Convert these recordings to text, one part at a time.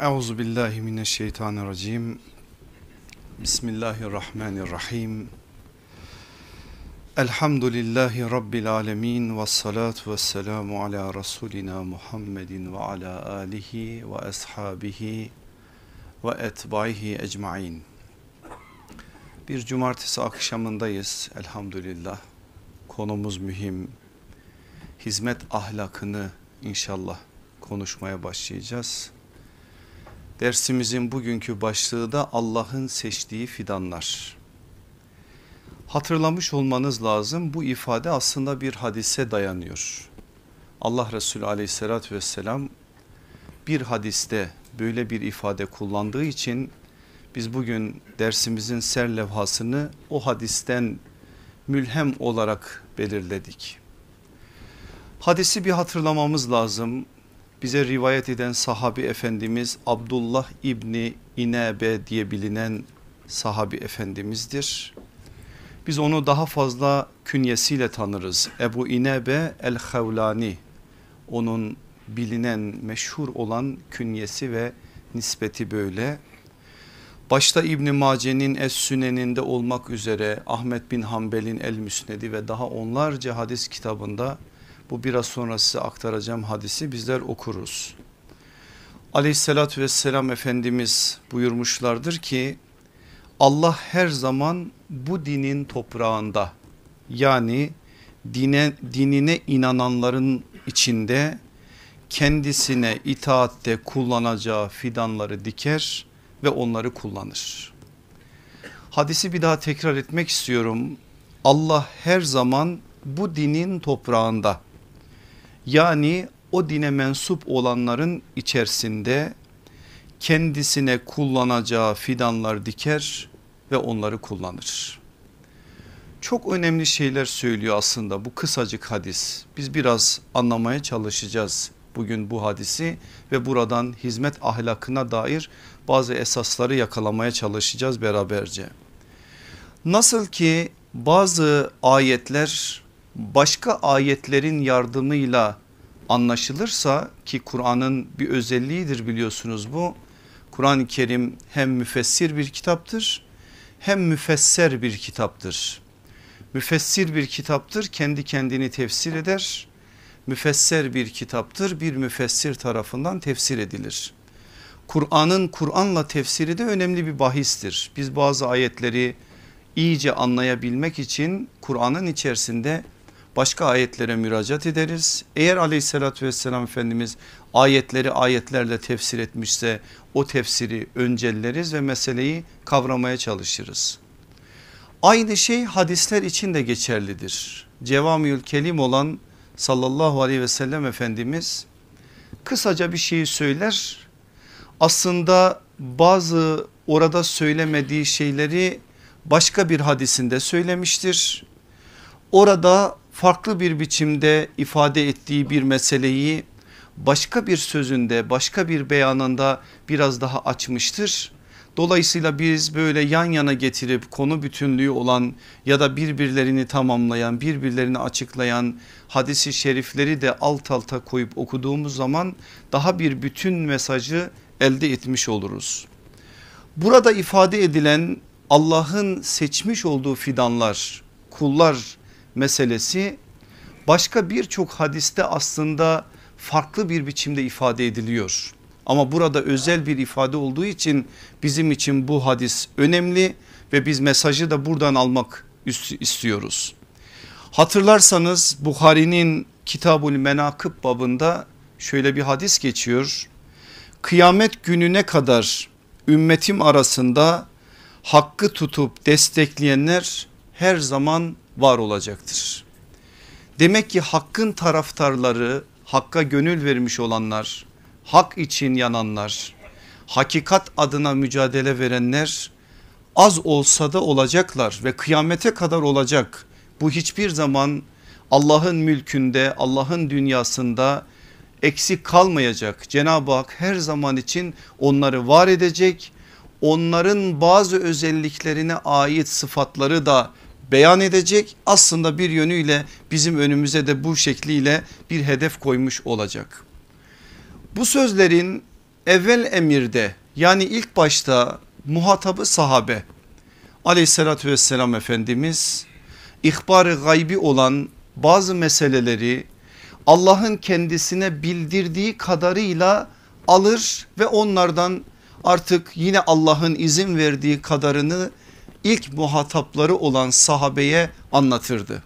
Euzu billahi mineşşeytanirracim. Bismillahirrahmanirrahim. Elhamdülillahi rabbil alamin ve salatu vesselamu ala rasulina Muhammedin ve ala alihi ve ashabihi ve etbaihi ecmaîn. Bir cumartesi akşamındayız elhamdülillah. Konumuz mühim. Hizmet ahlakını inşallah konuşmaya başlayacağız. Dersimizin bugünkü başlığı da Allah'ın seçtiği fidanlar. Hatırlamış olmanız lazım bu ifade aslında bir hadise dayanıyor. Allah Resulü aleyhissalatü vesselam bir hadiste böyle bir ifade kullandığı için biz bugün dersimizin ser levhasını o hadisten mülhem olarak belirledik. Hadisi bir hatırlamamız lazım bize rivayet eden sahabi efendimiz Abdullah İbni İnebe diye bilinen sahabi efendimizdir. Biz onu daha fazla künyesiyle tanırız. Ebu İnebe el-Havlani onun bilinen meşhur olan künyesi ve nispeti böyle. Başta İbn Mace'nin Es-Sünen'inde olmak üzere Ahmet bin Hanbel'in El-Müsnedi ve daha onlarca hadis kitabında bu biraz sonra size aktaracağım hadisi bizler okuruz. Aleyhissalatü vesselam Efendimiz buyurmuşlardır ki Allah her zaman bu dinin toprağında yani dine, dinine inananların içinde kendisine itaatte kullanacağı fidanları diker ve onları kullanır. Hadisi bir daha tekrar etmek istiyorum. Allah her zaman bu dinin toprağında yani o dine mensup olanların içerisinde kendisine kullanacağı fidanlar diker ve onları kullanır. Çok önemli şeyler söylüyor aslında bu kısacık hadis. Biz biraz anlamaya çalışacağız bugün bu hadisi ve buradan hizmet ahlakına dair bazı esasları yakalamaya çalışacağız beraberce. Nasıl ki bazı ayetler başka ayetlerin yardımıyla anlaşılırsa ki Kur'an'ın bir özelliğidir biliyorsunuz bu. Kur'an-ı Kerim hem müfessir bir kitaptır hem müfesser bir kitaptır. Müfessir bir kitaptır kendi kendini tefsir eder. Müfesser bir kitaptır bir müfessir tarafından tefsir edilir. Kur'an'ın Kur'an'la tefsiri de önemli bir bahistir. Biz bazı ayetleri iyice anlayabilmek için Kur'an'ın içerisinde başka ayetlere müracaat ederiz. Eğer aleyhissalatü vesselam Efendimiz ayetleri ayetlerle tefsir etmişse o tefsiri öncelleriz ve meseleyi kavramaya çalışırız. Aynı şey hadisler için de geçerlidir. Cevamiül kelim olan sallallahu aleyhi ve sellem Efendimiz kısaca bir şeyi söyler. Aslında bazı orada söylemediği şeyleri başka bir hadisinde söylemiştir. Orada farklı bir biçimde ifade ettiği bir meseleyi başka bir sözünde başka bir beyanında biraz daha açmıştır. Dolayısıyla biz böyle yan yana getirip konu bütünlüğü olan ya da birbirlerini tamamlayan birbirlerini açıklayan hadisi şerifleri de alt alta koyup okuduğumuz zaman daha bir bütün mesajı elde etmiş oluruz. Burada ifade edilen Allah'ın seçmiş olduğu fidanlar kullar meselesi başka birçok hadiste aslında farklı bir biçimde ifade ediliyor. Ama burada özel bir ifade olduğu için bizim için bu hadis önemli ve biz mesajı da buradan almak istiyoruz. Hatırlarsanız Bukhari'nin Kitabul Menakıb babında şöyle bir hadis geçiyor. Kıyamet gününe kadar ümmetim arasında hakkı tutup destekleyenler her zaman var olacaktır. Demek ki hakkın taraftarları, hakka gönül vermiş olanlar, hak için yananlar, hakikat adına mücadele verenler az olsa da olacaklar ve kıyamete kadar olacak. Bu hiçbir zaman Allah'ın mülkünde, Allah'ın dünyasında eksik kalmayacak. Cenab-ı Hak her zaman için onları var edecek. Onların bazı özelliklerine ait sıfatları da beyan edecek. Aslında bir yönüyle bizim önümüze de bu şekliyle bir hedef koymuş olacak. Bu sözlerin evvel emirde yani ilk başta muhatabı sahabe aleyhissalatü vesselam Efendimiz ihbar-ı gaybi olan bazı meseleleri Allah'ın kendisine bildirdiği kadarıyla alır ve onlardan artık yine Allah'ın izin verdiği kadarını ilk muhatapları olan sahabeye anlatırdı.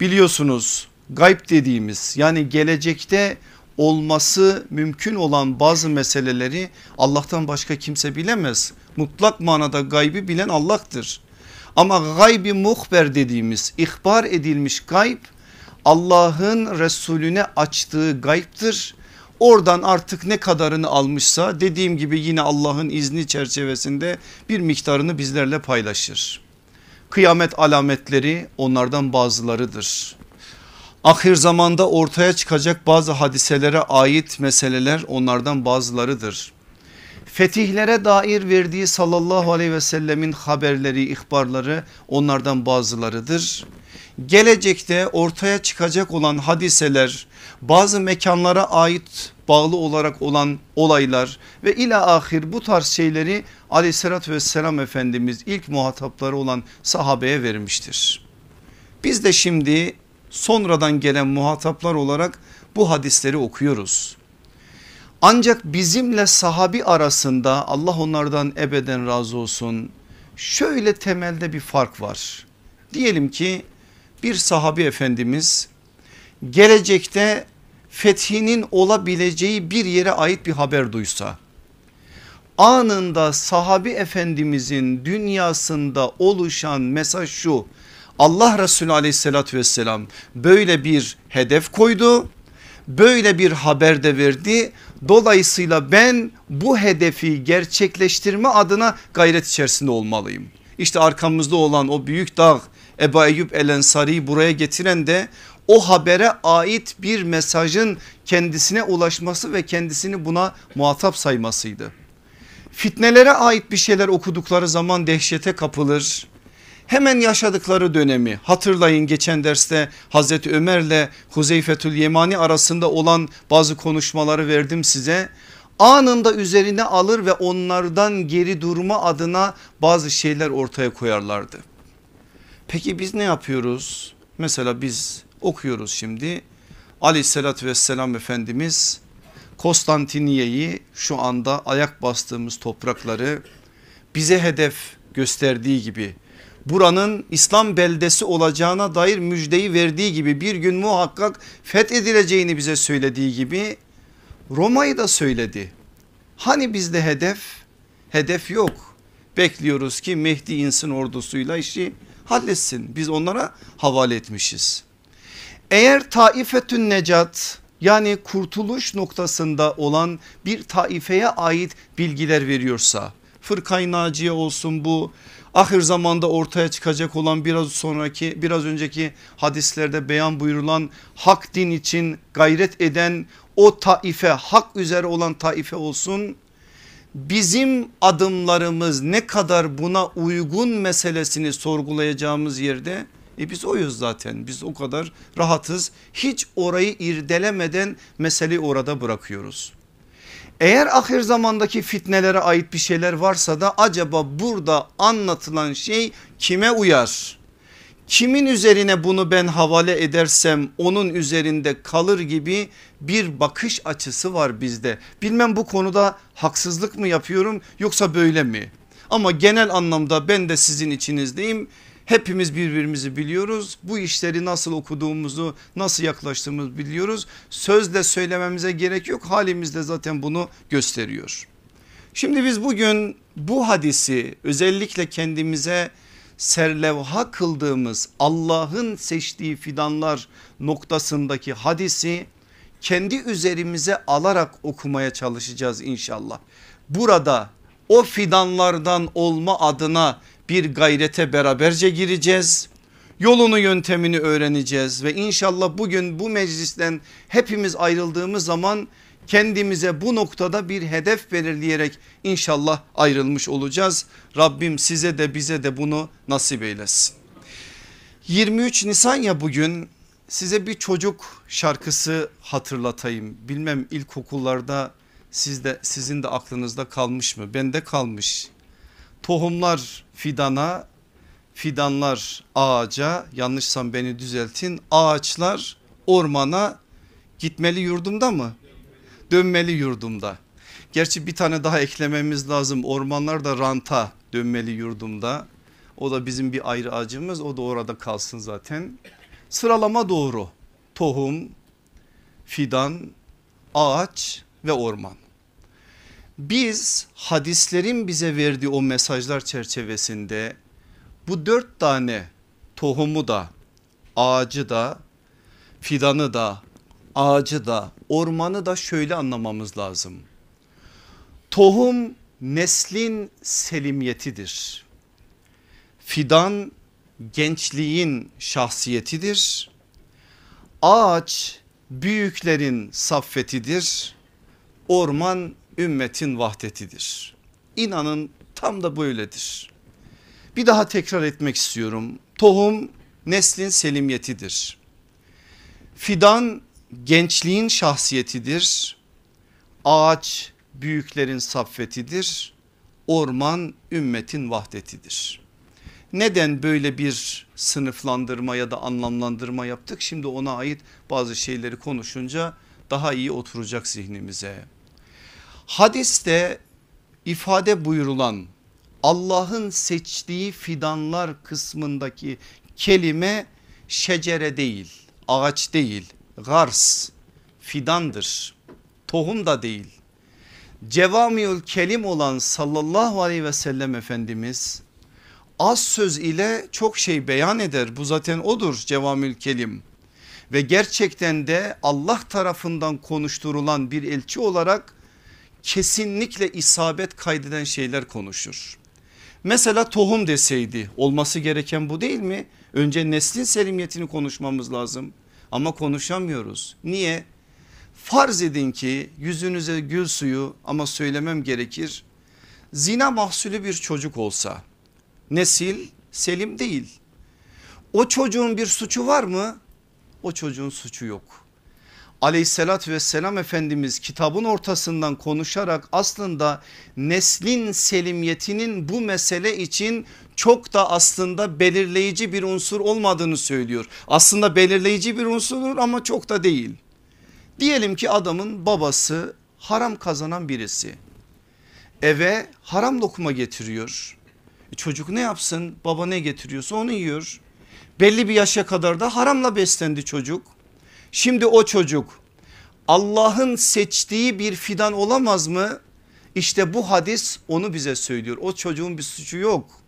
Biliyorsunuz gayb dediğimiz yani gelecekte olması mümkün olan bazı meseleleri Allah'tan başka kimse bilemez. Mutlak manada gaybi bilen Allah'tır. Ama gaybi muhber dediğimiz ihbar edilmiş gayb Allah'ın Resulüne açtığı gayiptir. Oradan artık ne kadarını almışsa dediğim gibi yine Allah'ın izni çerçevesinde bir miktarını bizlerle paylaşır. Kıyamet alametleri onlardan bazılarıdır. Ahir zamanda ortaya çıkacak bazı hadiselere ait meseleler onlardan bazılarıdır. Fetihlere dair verdiği sallallahu aleyhi ve sellemin haberleri, ihbarları onlardan bazılarıdır. Gelecekte ortaya çıkacak olan hadiseler, bazı mekanlara ait bağlı olarak olan olaylar ve ila ahir bu tarz şeyleri aleyhissalatü vesselam Efendimiz ilk muhatapları olan sahabeye vermiştir. Biz de şimdi sonradan gelen muhataplar olarak bu hadisleri okuyoruz. Ancak bizimle sahabi arasında Allah onlardan ebeden razı olsun şöyle temelde bir fark var. Diyelim ki bir sahabi efendimiz gelecekte fethinin olabileceği bir yere ait bir haber duysa anında sahabi efendimizin dünyasında oluşan mesaj şu Allah Resulü aleyhissalatü vesselam böyle bir hedef koydu böyle bir haber de verdi dolayısıyla ben bu hedefi gerçekleştirme adına gayret içerisinde olmalıyım. İşte arkamızda olan o büyük dağ Ebu Eyyub El Ensari'yi buraya getiren de o habere ait bir mesajın kendisine ulaşması ve kendisini buna muhatap saymasıydı. Fitnelere ait bir şeyler okudukları zaman dehşete kapılır. Hemen yaşadıkları dönemi hatırlayın geçen derste Hazreti Ömer'le Huzeyfetül Yemani arasında olan bazı konuşmaları verdim size. Anında üzerine alır ve onlardan geri durma adına bazı şeyler ortaya koyarlardı. Peki biz ne yapıyoruz? Mesela biz okuyoruz şimdi aleyhissalatü vesselam Efendimiz Konstantiniye'yi şu anda ayak bastığımız toprakları bize hedef gösterdiği gibi buranın İslam beldesi olacağına dair müjdeyi verdiği gibi bir gün muhakkak fethedileceğini bize söylediği gibi Roma'yı da söyledi. Hani bizde hedef? Hedef yok. Bekliyoruz ki Mehdi insin ordusuyla işi halletsin. Biz onlara havale etmişiz. Eğer taifetün necat yani kurtuluş noktasında olan bir taifeye ait bilgiler veriyorsa fırkay naciye olsun bu ahir zamanda ortaya çıkacak olan biraz sonraki biraz önceki hadislerde beyan buyurulan hak din için gayret eden o taife hak üzere olan taife olsun bizim adımlarımız ne kadar buna uygun meselesini sorgulayacağımız yerde e biz oyuz zaten biz o kadar rahatız hiç orayı irdelemeden meseleyi orada bırakıyoruz. Eğer ahir zamandaki fitnelere ait bir şeyler varsa da acaba burada anlatılan şey kime uyar? Kimin üzerine bunu ben havale edersem onun üzerinde kalır gibi bir bakış açısı var bizde. Bilmem bu konuda haksızlık mı yapıyorum yoksa böyle mi? Ama genel anlamda ben de sizin içinizdeyim. Hepimiz birbirimizi biliyoruz. Bu işleri nasıl okuduğumuzu, nasıl yaklaştığımızı biliyoruz. Sözle söylememize gerek yok. Halimiz de zaten bunu gösteriyor. Şimdi biz bugün bu hadisi özellikle kendimize serlevha kıldığımız Allah'ın seçtiği fidanlar noktasındaki hadisi kendi üzerimize alarak okumaya çalışacağız inşallah. Burada o fidanlardan olma adına bir gayrete beraberce gireceğiz. Yolunu yöntemini öğreneceğiz ve inşallah bugün bu meclisten hepimiz ayrıldığımız zaman kendimize bu noktada bir hedef belirleyerek inşallah ayrılmış olacağız. Rabbim size de bize de bunu nasip eylesin. 23 Nisan ya bugün size bir çocuk şarkısı hatırlatayım. Bilmem ilkokullarda Sizde, sizin de aklınızda kalmış mı? Bende kalmış. Tohumlar fidana, fidanlar ağaca yanlışsam beni düzeltin. Ağaçlar ormana gitmeli yurdumda mı? Dönmeli yurdumda. Gerçi bir tane daha eklememiz lazım. Ormanlar da ranta dönmeli yurdumda. O da bizim bir ayrı acımız o da orada kalsın zaten. Sıralama doğru. Tohum, fidan, ağaç ve orman. Biz hadislerin bize verdiği o mesajlar çerçevesinde bu dört tane tohumu da ağacı da fidanı da ağacı da ormanı da şöyle anlamamız lazım. Tohum neslin selimiyetidir. Fidan gençliğin şahsiyetidir. Ağaç büyüklerin saffetidir. Orman ümmetin vahdetidir. İnanın tam da böyledir. Bir daha tekrar etmek istiyorum. Tohum neslin selimiyetidir. Fidan gençliğin şahsiyetidir. Ağaç büyüklerin saffetidir. Orman ümmetin vahdetidir. Neden böyle bir sınıflandırma ya da anlamlandırma yaptık? Şimdi ona ait bazı şeyleri konuşunca daha iyi oturacak zihnimize. Hadiste ifade buyurulan Allah'ın seçtiği fidanlar kısmındaki kelime şecere değil, ağaç değil, gars, fidandır, tohum da değil. Cevamiül kelim olan sallallahu aleyhi ve sellem Efendimiz az söz ile çok şey beyan eder. Bu zaten odur cevamül kelim. Ve gerçekten de Allah tarafından konuşturulan bir elçi olarak kesinlikle isabet kaydeden şeyler konuşur. Mesela tohum deseydi olması gereken bu değil mi? Önce neslin selimiyetini konuşmamız lazım ama konuşamıyoruz. Niye? Farz edin ki yüzünüze gül suyu ama söylemem gerekir. Zina mahsulü bir çocuk olsa nesil selim değil. O çocuğun bir suçu var mı? O çocuğun suçu yok. Aleyhissalatü vesselam Efendimiz kitabın ortasından konuşarak aslında neslin selimiyetinin bu mesele için çok da aslında belirleyici bir unsur olmadığını söylüyor. Aslında belirleyici bir unsurdur ama çok da değil. Diyelim ki adamın babası haram kazanan birisi. Eve haram lokma getiriyor. E çocuk ne yapsın? Baba ne getiriyorsa onu yiyor. Belli bir yaşa kadar da haramla beslendi çocuk. Şimdi o çocuk Allah'ın seçtiği bir fidan olamaz mı? İşte bu hadis onu bize söylüyor. O çocuğun bir suçu yok.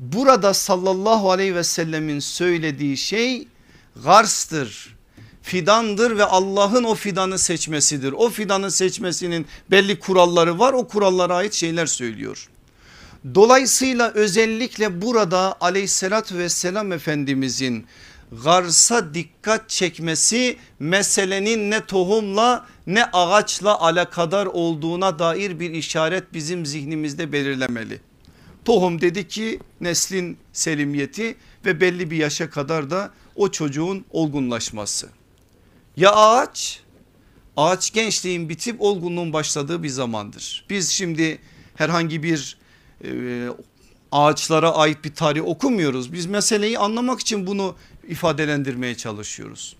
Burada sallallahu aleyhi ve sellemin söylediği şey garstır, fidandır ve Allah'ın o fidanı seçmesidir. O fidanı seçmesinin belli kuralları var o kurallara ait şeyler söylüyor. Dolayısıyla özellikle burada aleyhissalatü vesselam efendimizin garsa dikkat çekmesi meselenin ne tohumla ne ağaçla alakadar olduğuna dair bir işaret bizim zihnimizde belirlemeli. Tohum dedi ki neslin selimiyeti ve belli bir yaşa kadar da o çocuğun olgunlaşması. Ya ağaç? Ağaç gençliğin bitip olgunluğun başladığı bir zamandır. Biz şimdi herhangi bir e, ağaçlara ait bir tarih okumuyoruz. Biz meseleyi anlamak için bunu ifadelendirmeye çalışıyoruz.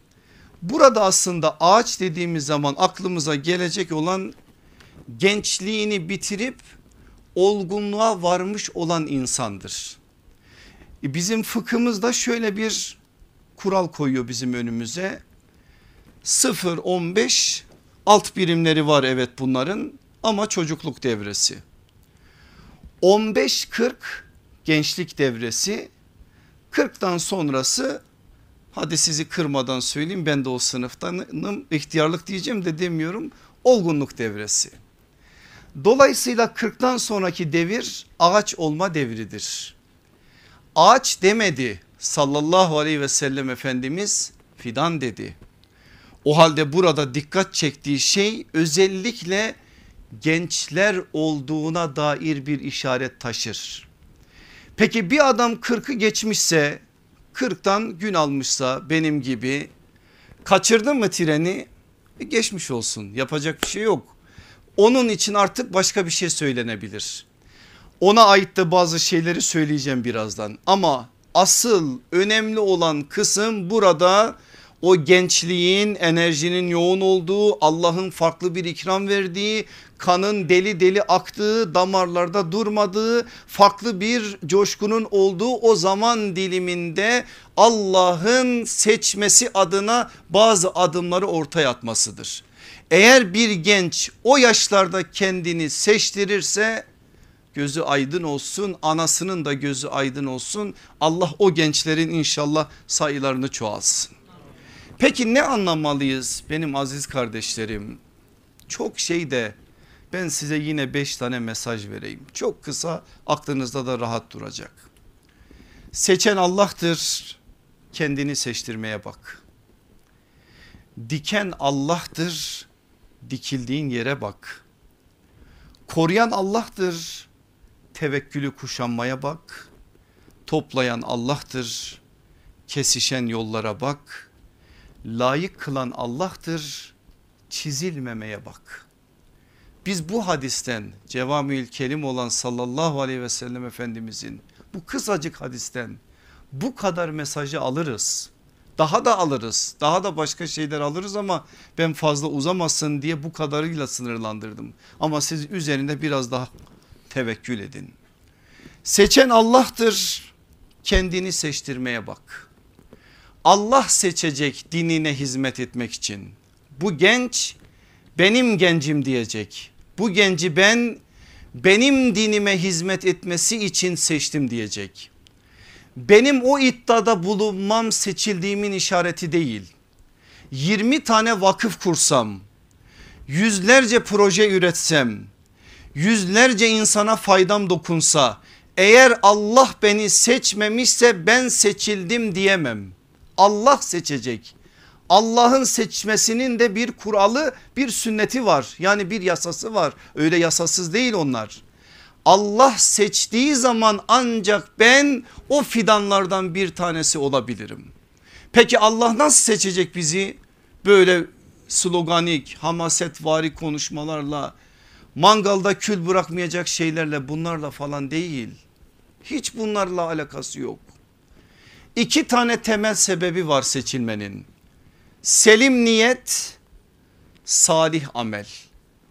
Burada aslında ağaç dediğimiz zaman aklımıza gelecek olan gençliğini bitirip olgunluğa varmış olan insandır. E, bizim fıkhımızda şöyle bir kural koyuyor bizim önümüze. 0-15 alt birimleri var evet bunların ama çocukluk devresi. 15-40 gençlik devresi 40'tan sonrası hadi sizi kırmadan söyleyeyim ben de o sınıftanım ihtiyarlık diyeceğim de demiyorum olgunluk devresi. Dolayısıyla 40'tan sonraki devir ağaç olma devridir. Ağaç demedi sallallahu aleyhi ve sellem Efendimiz fidan dedi. O halde burada dikkat çektiği şey özellikle gençler olduğuna dair bir işaret taşır. Peki bir adam 40'ı geçmişse 40'tan gün almışsa benim gibi kaçırdın mı treni e geçmiş olsun yapacak bir şey yok. Onun için artık başka bir şey söylenebilir. Ona ait de bazı şeyleri söyleyeceğim birazdan ama asıl önemli olan kısım burada o gençliğin enerjinin yoğun olduğu Allah'ın farklı bir ikram verdiği kanın deli deli aktığı damarlarda durmadığı farklı bir coşkunun olduğu o zaman diliminde Allah'ın seçmesi adına bazı adımları ortaya atmasıdır. Eğer bir genç o yaşlarda kendini seçtirirse gözü aydın olsun anasının da gözü aydın olsun Allah o gençlerin inşallah sayılarını çoğalsın. Peki ne anlamalıyız benim aziz kardeşlerim? Çok şey de ben size yine beş tane mesaj vereyim. Çok kısa aklınızda da rahat duracak. Seçen Allah'tır kendini seçtirmeye bak. Diken Allah'tır dikildiğin yere bak. Koruyan Allah'tır tevekkülü kuşanmaya bak. Toplayan Allah'tır kesişen yollara bak layık kılan Allah'tır çizilmemeye bak. Biz bu hadisten cevamül kelim olan sallallahu aleyhi ve sellem efendimizin bu kısacık hadisten bu kadar mesajı alırız. Daha da alırız daha da başka şeyler alırız ama ben fazla uzamasın diye bu kadarıyla sınırlandırdım. Ama siz üzerinde biraz daha tevekkül edin. Seçen Allah'tır kendini seçtirmeye bak. Allah seçecek dinine hizmet etmek için. Bu genç benim gencim diyecek. Bu genci ben benim dinime hizmet etmesi için seçtim diyecek. Benim o iddiada bulunmam seçildiğimin işareti değil. 20 tane vakıf kursam, yüzlerce proje üretsem, yüzlerce insana faydam dokunsa, eğer Allah beni seçmemişse ben seçildim diyemem. Allah seçecek. Allah'ın seçmesinin de bir kuralı bir sünneti var. Yani bir yasası var. Öyle yasasız değil onlar. Allah seçtiği zaman ancak ben o fidanlardan bir tanesi olabilirim. Peki Allah nasıl seçecek bizi? Böyle sloganik, hamasetvari konuşmalarla, mangalda kül bırakmayacak şeylerle bunlarla falan değil. Hiç bunlarla alakası yok. İki tane temel sebebi var seçilmenin. Selim niyet, salih amel.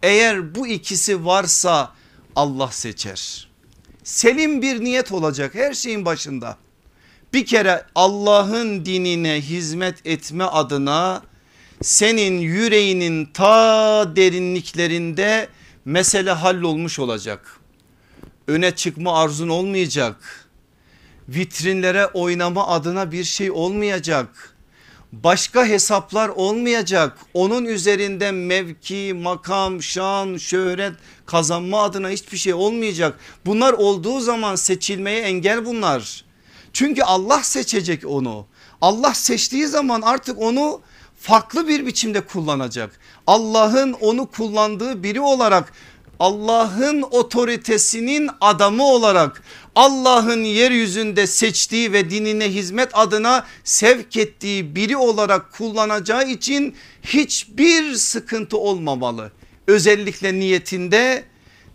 Eğer bu ikisi varsa Allah seçer. Selim bir niyet olacak her şeyin başında. Bir kere Allah'ın dinine hizmet etme adına senin yüreğinin ta derinliklerinde mesele hallolmuş olacak. Öne çıkma arzun olmayacak vitrinlere oynama adına bir şey olmayacak. Başka hesaplar olmayacak. Onun üzerinden mevki, makam, şan, şöhret kazanma adına hiçbir şey olmayacak. Bunlar olduğu zaman seçilmeye engel bunlar. Çünkü Allah seçecek onu. Allah seçtiği zaman artık onu farklı bir biçimde kullanacak. Allah'ın onu kullandığı biri olarak Allah'ın otoritesinin adamı olarak Allah'ın yeryüzünde seçtiği ve dinine hizmet adına sevk ettiği biri olarak kullanacağı için hiçbir sıkıntı olmamalı. Özellikle niyetinde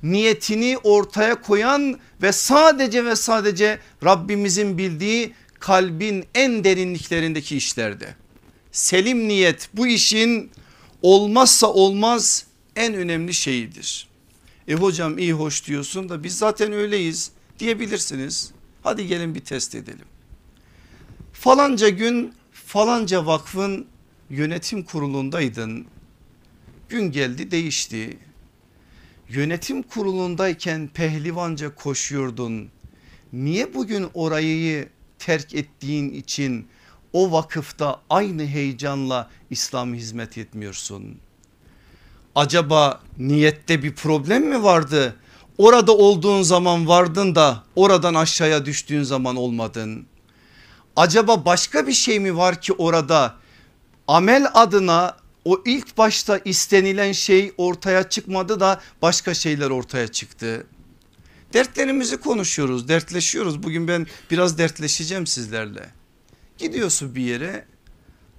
niyetini ortaya koyan ve sadece ve sadece Rabbimizin bildiği kalbin en derinliklerindeki işlerde. Selim niyet bu işin olmazsa olmaz en önemli şeyidir. E hocam iyi hoş diyorsun da biz zaten öyleyiz diyebilirsiniz. Hadi gelin bir test edelim. Falanca gün falanca vakfın yönetim kurulundaydın. Gün geldi değişti. Yönetim kurulundayken pehlivanca koşuyordun. Niye bugün orayı terk ettiğin için o vakıfta aynı heyecanla İslam hizmet etmiyorsun? Acaba niyette bir problem mi vardı? Orada olduğun zaman vardın da oradan aşağıya düştüğün zaman olmadın. Acaba başka bir şey mi var ki orada amel adına o ilk başta istenilen şey ortaya çıkmadı da başka şeyler ortaya çıktı. Dertlerimizi konuşuyoruz dertleşiyoruz bugün ben biraz dertleşeceğim sizlerle. Gidiyorsun bir yere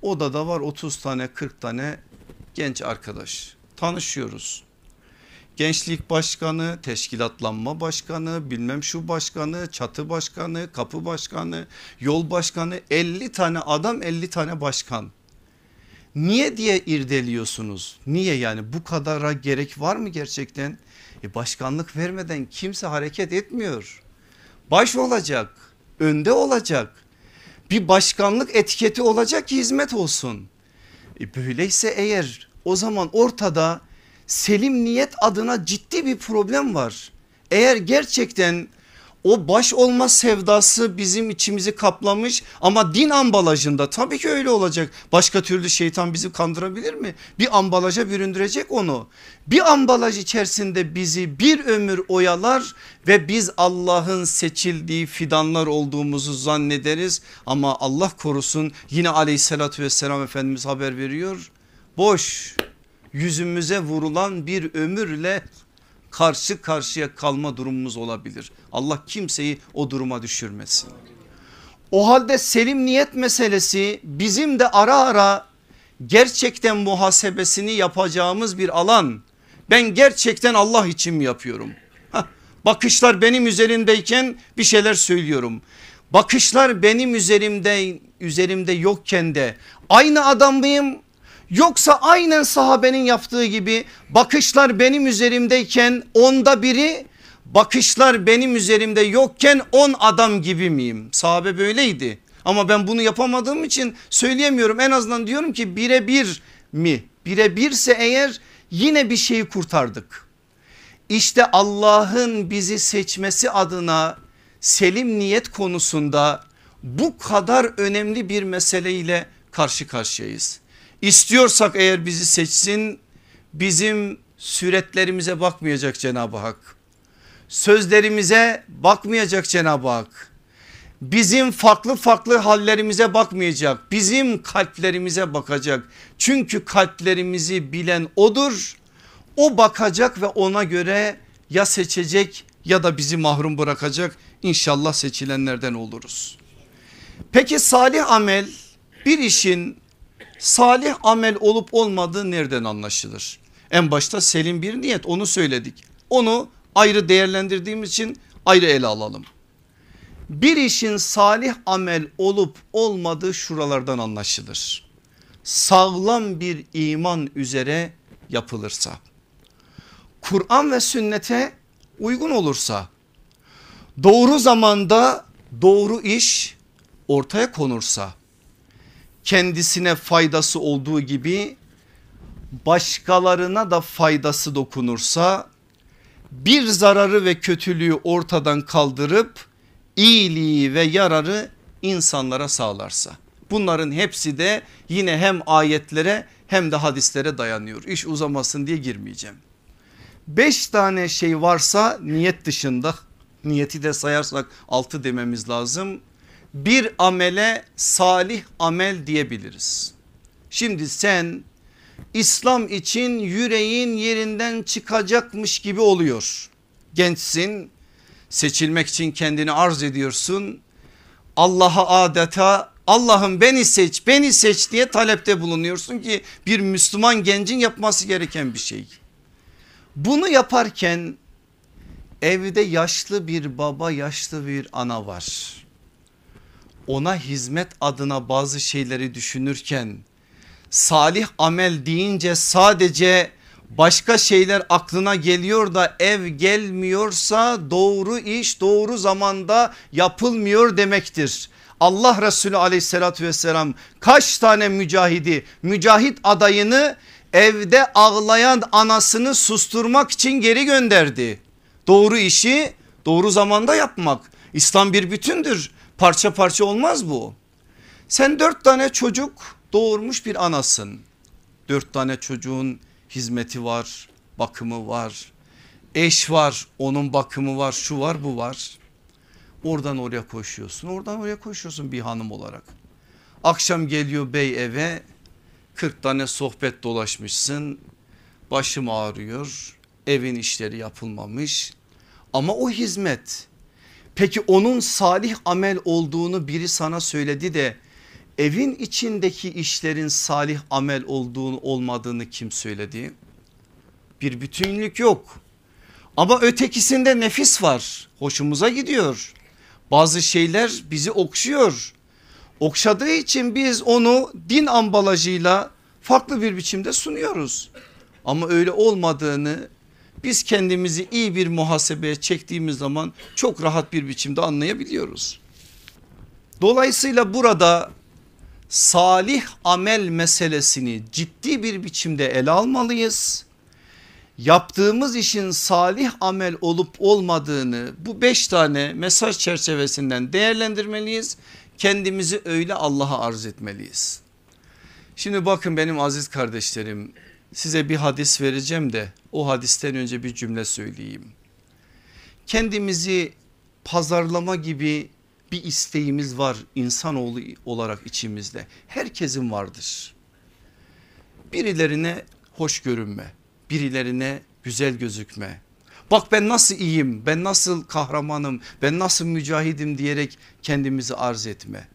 odada var 30 tane 40 tane genç arkadaş tanışıyoruz. gençlik başkanı, teşkilatlanma başkanı, bilmem şu başkanı, çatı başkanı, kapı başkanı, yol başkanı 50 tane adam 50 tane başkan. Niye diye irdeliyorsunuz? Niye yani bu kadara gerek var mı gerçekten? E başkanlık vermeden kimse hareket etmiyor. Baş olacak, önde olacak. Bir başkanlık etiketi olacak ki hizmet olsun. E böyleyse eğer o zaman ortada selim niyet adına ciddi bir problem var. Eğer gerçekten o baş olma sevdası bizim içimizi kaplamış ama din ambalajında tabii ki öyle olacak. Başka türlü şeytan bizi kandırabilir mi? Bir ambalaja büründürecek onu. Bir ambalaj içerisinde bizi bir ömür oyalar ve biz Allah'ın seçildiği fidanlar olduğumuzu zannederiz. Ama Allah korusun yine aleyhissalatü vesselam Efendimiz haber veriyor. Boş yüzümüze vurulan bir ömürle karşı karşıya kalma durumumuz olabilir. Allah kimseyi o duruma düşürmesin. O halde selim niyet meselesi bizim de ara ara gerçekten muhasebesini yapacağımız bir alan. Ben gerçekten Allah için mi yapıyorum? Bakışlar benim üzerimdeyken bir şeyler söylüyorum. Bakışlar benim üzerimde üzerimde yokken de aynı adam mıyım? Yoksa aynen sahabenin yaptığı gibi bakışlar benim üzerimdeyken onda biri bakışlar benim üzerimde yokken on adam gibi miyim? Sahabe böyleydi ama ben bunu yapamadığım için söyleyemiyorum en azından diyorum ki birebir mi? Birebirse eğer yine bir şeyi kurtardık. İşte Allah'ın bizi seçmesi adına selim niyet konusunda bu kadar önemli bir meseleyle karşı karşıyayız. İstiyorsak eğer bizi seçsin bizim süretlerimize bakmayacak Cenab-ı Hak. Sözlerimize bakmayacak Cenab-ı Hak. Bizim farklı farklı hallerimize bakmayacak. Bizim kalplerimize bakacak. Çünkü kalplerimizi bilen odur. O bakacak ve ona göre ya seçecek ya da bizi mahrum bırakacak. İnşallah seçilenlerden oluruz. Peki salih amel bir işin salih amel olup olmadığı nereden anlaşılır? En başta selim bir niyet onu söyledik. Onu ayrı değerlendirdiğimiz için ayrı ele alalım. Bir işin salih amel olup olmadığı şuralardan anlaşılır. Sağlam bir iman üzere yapılırsa, Kur'an ve sünnete uygun olursa, doğru zamanda doğru iş ortaya konursa, kendisine faydası olduğu gibi başkalarına da faydası dokunursa bir zararı ve kötülüğü ortadan kaldırıp iyiliği ve yararı insanlara sağlarsa. Bunların hepsi de yine hem ayetlere hem de hadislere dayanıyor. İş uzamasın diye girmeyeceğim. Beş tane şey varsa niyet dışında niyeti de sayarsak altı dememiz lazım bir amele salih amel diyebiliriz. Şimdi sen İslam için yüreğin yerinden çıkacakmış gibi oluyor. Gençsin seçilmek için kendini arz ediyorsun. Allah'a adeta Allah'ım beni seç beni seç diye talepte bulunuyorsun ki bir Müslüman gencin yapması gereken bir şey. Bunu yaparken evde yaşlı bir baba yaşlı bir ana var ona hizmet adına bazı şeyleri düşünürken salih amel deyince sadece başka şeyler aklına geliyor da ev gelmiyorsa doğru iş doğru zamanda yapılmıyor demektir. Allah Resulü aleyhissalatü vesselam kaç tane mücahidi mücahit adayını evde ağlayan anasını susturmak için geri gönderdi. Doğru işi doğru zamanda yapmak İslam bir bütündür Parça parça olmaz bu. Sen dört tane çocuk doğurmuş bir anasın. Dört tane çocuğun hizmeti var, bakımı var. Eş var, onun bakımı var, şu var, bu var. Oradan oraya koşuyorsun, oradan oraya koşuyorsun bir hanım olarak. Akşam geliyor bey eve 40 tane sohbet dolaşmışsın. Başım ağrıyor. Evin işleri yapılmamış. Ama o hizmet Peki onun salih amel olduğunu biri sana söyledi de evin içindeki işlerin salih amel olduğunu olmadığını kim söyledi? Bir bütünlük yok. Ama ötekisinde nefis var. Hoşumuza gidiyor. Bazı şeyler bizi okşuyor. Okşadığı için biz onu din ambalajıyla farklı bir biçimde sunuyoruz. Ama öyle olmadığını biz kendimizi iyi bir muhasebeye çektiğimiz zaman çok rahat bir biçimde anlayabiliyoruz. Dolayısıyla burada salih amel meselesini ciddi bir biçimde ele almalıyız. Yaptığımız işin salih amel olup olmadığını bu beş tane mesaj çerçevesinden değerlendirmeliyiz. Kendimizi öyle Allah'a arz etmeliyiz. Şimdi bakın benim aziz kardeşlerim size bir hadis vereceğim de o hadisten önce bir cümle söyleyeyim. Kendimizi pazarlama gibi bir isteğimiz var insanoğlu olarak içimizde. Herkesin vardır. Birilerine hoş görünme, birilerine güzel gözükme. Bak ben nasıl iyiyim, ben nasıl kahramanım, ben nasıl mücahidim diyerek kendimizi arz etme.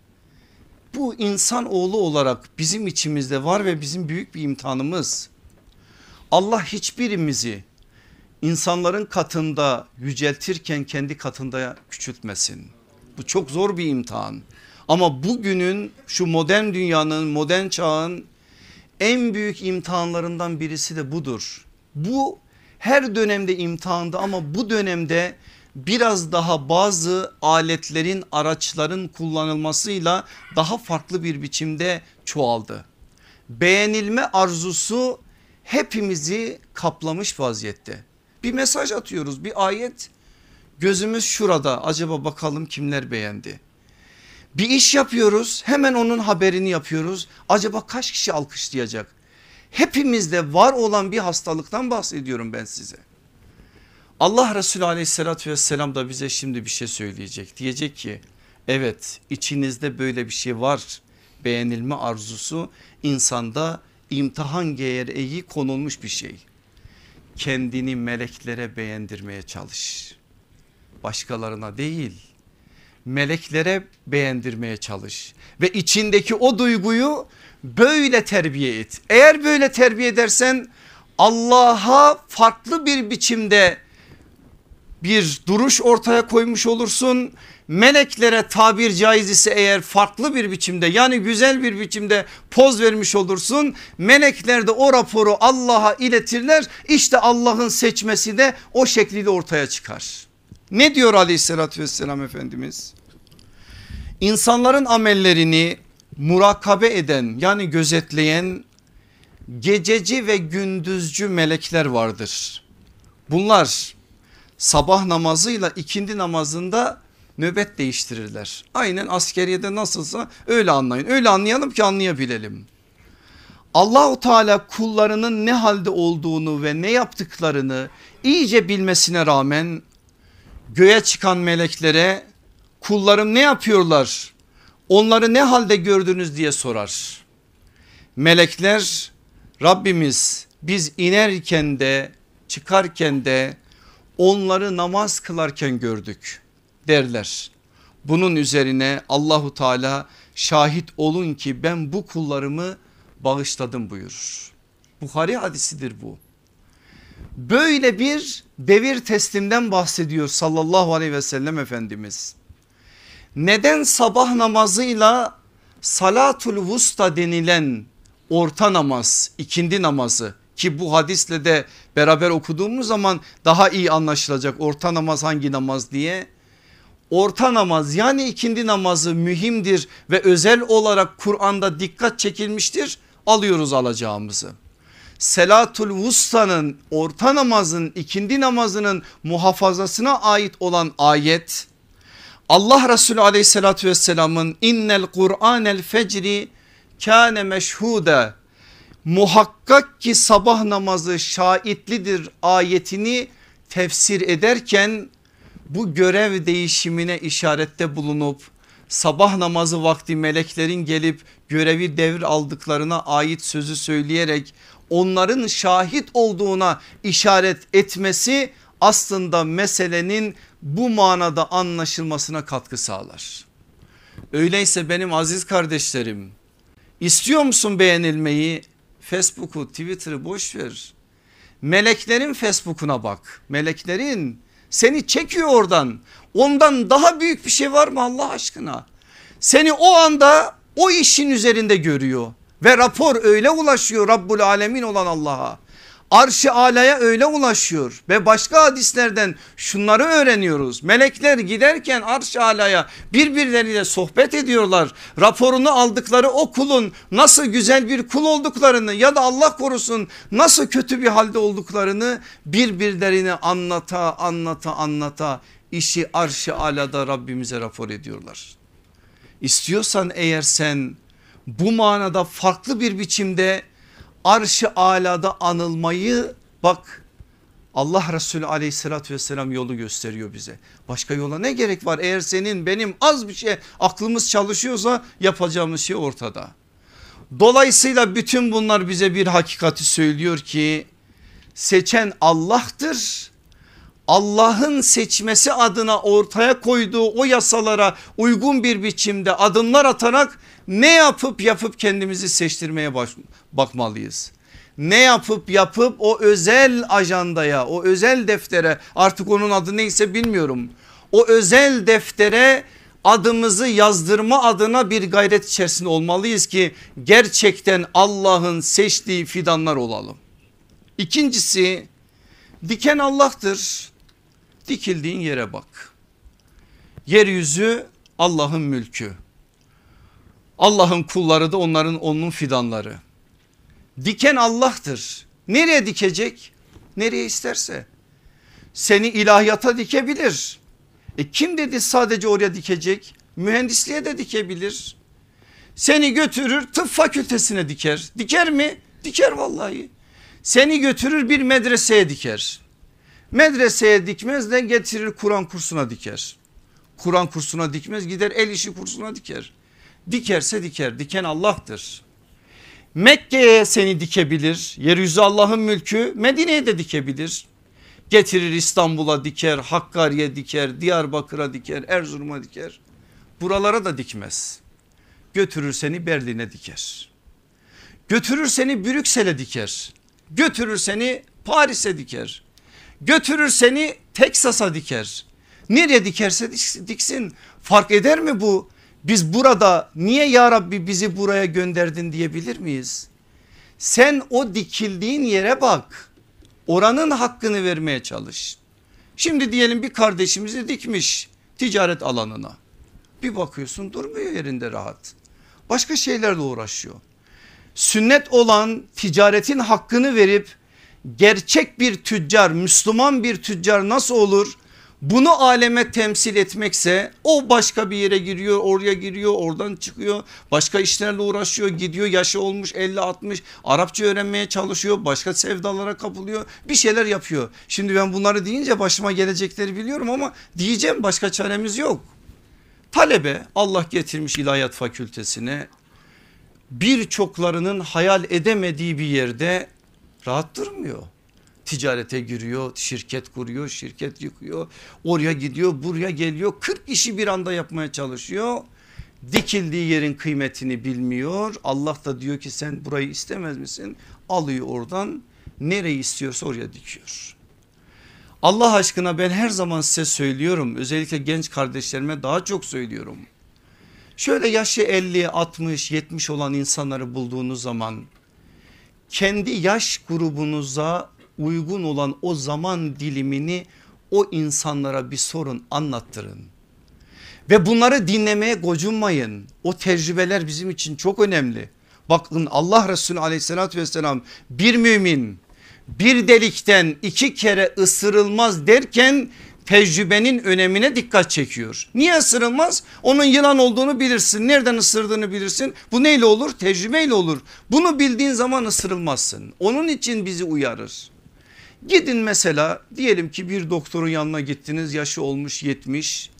Bu insanoğlu olarak bizim içimizde var ve bizim büyük bir imtihanımız. Allah hiçbirimizi insanların katında yüceltirken kendi katında küçültmesin. Bu çok zor bir imtihan. Ama bugünün şu modern dünyanın modern çağın en büyük imtihanlarından birisi de budur. Bu her dönemde imtihandı ama bu dönemde biraz daha bazı aletlerin araçların kullanılmasıyla daha farklı bir biçimde çoğaldı. Beğenilme arzusu hepimizi kaplamış vaziyette. Bir mesaj atıyoruz bir ayet gözümüz şurada acaba bakalım kimler beğendi. Bir iş yapıyoruz hemen onun haberini yapıyoruz acaba kaç kişi alkışlayacak. Hepimizde var olan bir hastalıktan bahsediyorum ben size. Allah Resulü aleyhissalatü vesselam da bize şimdi bir şey söyleyecek. Diyecek ki evet içinizde böyle bir şey var. Beğenilme arzusu insanda imtihan gereği konulmuş bir şey. Kendini meleklere beğendirmeye çalış. Başkalarına değil meleklere beğendirmeye çalış. Ve içindeki o duyguyu böyle terbiye et. Eğer böyle terbiye edersen Allah'a farklı bir biçimde bir duruş ortaya koymuş olursun. Meleklere tabir caiz ise eğer farklı bir biçimde yani güzel bir biçimde poz vermiş olursun. Melekler de o raporu Allah'a iletirler. İşte Allah'ın seçmesi de o şekliyle ortaya çıkar. Ne diyor aleyhissalatü vesselam Efendimiz? İnsanların amellerini murakabe eden yani gözetleyen gececi ve gündüzcü melekler vardır. Bunlar sabah namazıyla ikindi namazında nöbet değiştirirler. Aynen askeriyede nasılsa öyle anlayın. Öyle anlayalım ki anlayabilelim. Allahu Teala kullarının ne halde olduğunu ve ne yaptıklarını iyice bilmesine rağmen göğe çıkan meleklere kullarım ne yapıyorlar? Onları ne halde gördünüz diye sorar. Melekler Rabbimiz biz inerken de çıkarken de onları namaz kılarken gördük derler. Bunun üzerine Allahu Teala şahit olun ki ben bu kullarımı bağışladım buyurur. Buhari hadisidir bu. Böyle bir devir teslimden bahsediyor sallallahu aleyhi ve sellem Efendimiz. Neden sabah namazıyla salatul vusta denilen orta namaz ikindi namazı ki bu hadisle de beraber okuduğumuz zaman daha iyi anlaşılacak orta namaz hangi namaz diye. Orta namaz yani ikindi namazı mühimdir ve özel olarak Kur'an'da dikkat çekilmiştir alıyoruz alacağımızı. Selatul Vusta'nın orta namazın ikindi namazının muhafazasına ait olan ayet Allah Resulü aleyhissalatü vesselamın innel Kur'anel fecri kâne meşhude muhakkak ki sabah namazı şahitlidir ayetini tefsir ederken bu görev değişimine işarette bulunup sabah namazı vakti meleklerin gelip görevi devir aldıklarına ait sözü söyleyerek onların şahit olduğuna işaret etmesi aslında meselenin bu manada anlaşılmasına katkı sağlar. Öyleyse benim aziz kardeşlerim istiyor musun beğenilmeyi? Facebook'u Twitter'ı boş ver. Meleklerin Facebook'una bak. Meleklerin seni çekiyor oradan. Ondan daha büyük bir şey var mı Allah aşkına? Seni o anda o işin üzerinde görüyor ve rapor öyle ulaşıyor Rabbul Alemin olan Allah'a. Arş-ı alaya öyle ulaşıyor ve başka hadislerden şunları öğreniyoruz. Melekler giderken arş-ı alaya birbirleriyle sohbet ediyorlar. Raporunu aldıkları o kulun nasıl güzel bir kul olduklarını ya da Allah korusun nasıl kötü bir halde olduklarını birbirlerine anlata anlata anlata işi arş-ı alada Rabbimize rapor ediyorlar. İstiyorsan eğer sen bu manada farklı bir biçimde arş-ı alada anılmayı bak Allah Resulü aleyhissalatü vesselam yolu gösteriyor bize. Başka yola ne gerek var eğer senin benim az bir şey aklımız çalışıyorsa yapacağımız şey ortada. Dolayısıyla bütün bunlar bize bir hakikati söylüyor ki seçen Allah'tır. Allah'ın seçmesi adına ortaya koyduğu o yasalara uygun bir biçimde adımlar atarak ne yapıp yapıp kendimizi seçtirmeye baş, bakmalıyız. Ne yapıp yapıp o özel ajandaya o özel deftere artık onun adı neyse bilmiyorum. O özel deftere adımızı yazdırma adına bir gayret içerisinde olmalıyız ki gerçekten Allah'ın seçtiği fidanlar olalım. İkincisi diken Allah'tır. Dikildiğin yere bak. Yeryüzü Allah'ın mülkü. Allah'ın kulları da onların onun fidanları. Diken Allah'tır. Nereye dikecek? Nereye isterse. Seni ilahiyata dikebilir. E kim dedi sadece oraya dikecek? Mühendisliğe de dikebilir. Seni götürür tıp fakültesine diker. Diker mi? Diker vallahi. Seni götürür bir medreseye diker. Medreseye dikmez de getirir Kur'an kursuna diker. Kur'an kursuna dikmez gider el işi kursuna diker. Dikerse diker diken Allah'tır. Mekke'ye seni dikebilir yeryüzü Allah'ın mülkü Medine'ye de dikebilir. Getirir İstanbul'a diker Hakkari'ye diker Diyarbakır'a diker Erzurum'a diker. Buralara da dikmez. Götürür seni Berlin'e diker. Götürür seni Brüksel'e diker. Götürür seni Paris'e diker. Götürür seni Teksas'a diker. Nereye dikerse diksin fark eder mi bu? Biz burada niye ya Rabbi bizi buraya gönderdin diyebilir miyiz? Sen o dikildiğin yere bak. Oranın hakkını vermeye çalış. Şimdi diyelim bir kardeşimizi dikmiş ticaret alanına. Bir bakıyorsun durmuyor yerinde rahat. Başka şeylerle uğraşıyor. Sünnet olan ticaretin hakkını verip gerçek bir tüccar Müslüman bir tüccar nasıl olur? Bunu aleme temsil etmekse o başka bir yere giriyor oraya giriyor oradan çıkıyor başka işlerle uğraşıyor gidiyor yaşı olmuş 50-60 Arapça öğrenmeye çalışıyor başka sevdalara kapılıyor bir şeyler yapıyor. Şimdi ben bunları deyince başıma gelecekleri biliyorum ama diyeceğim başka çaremiz yok. Talebe Allah getirmiş ilahiyat fakültesine birçoklarının hayal edemediği bir yerde rahat durmuyor ticarete giriyor, şirket kuruyor, şirket yıkıyor. Oraya gidiyor, buraya geliyor. 40 işi bir anda yapmaya çalışıyor. Dikildiği yerin kıymetini bilmiyor. Allah da diyor ki sen burayı istemez misin? Alıyor oradan nereyi istiyorsa oraya dikiyor. Allah aşkına ben her zaman size söylüyorum özellikle genç kardeşlerime daha çok söylüyorum. Şöyle yaşı 50, 60, 70 olan insanları bulduğunuz zaman kendi yaş grubunuza uygun olan o zaman dilimini o insanlara bir sorun anlattırın. Ve bunları dinlemeye gocunmayın. O tecrübeler bizim için çok önemli. Bakın Allah Resulü aleyhissalatü vesselam bir mümin bir delikten iki kere ısırılmaz derken tecrübenin önemine dikkat çekiyor. Niye ısırılmaz? Onun yılan olduğunu bilirsin. Nereden ısırdığını bilirsin. Bu neyle olur? Tecrübeyle olur. Bunu bildiğin zaman ısırılmazsın. Onun için bizi uyarır. Gidin mesela diyelim ki bir doktorun yanına gittiniz yaşı olmuş 70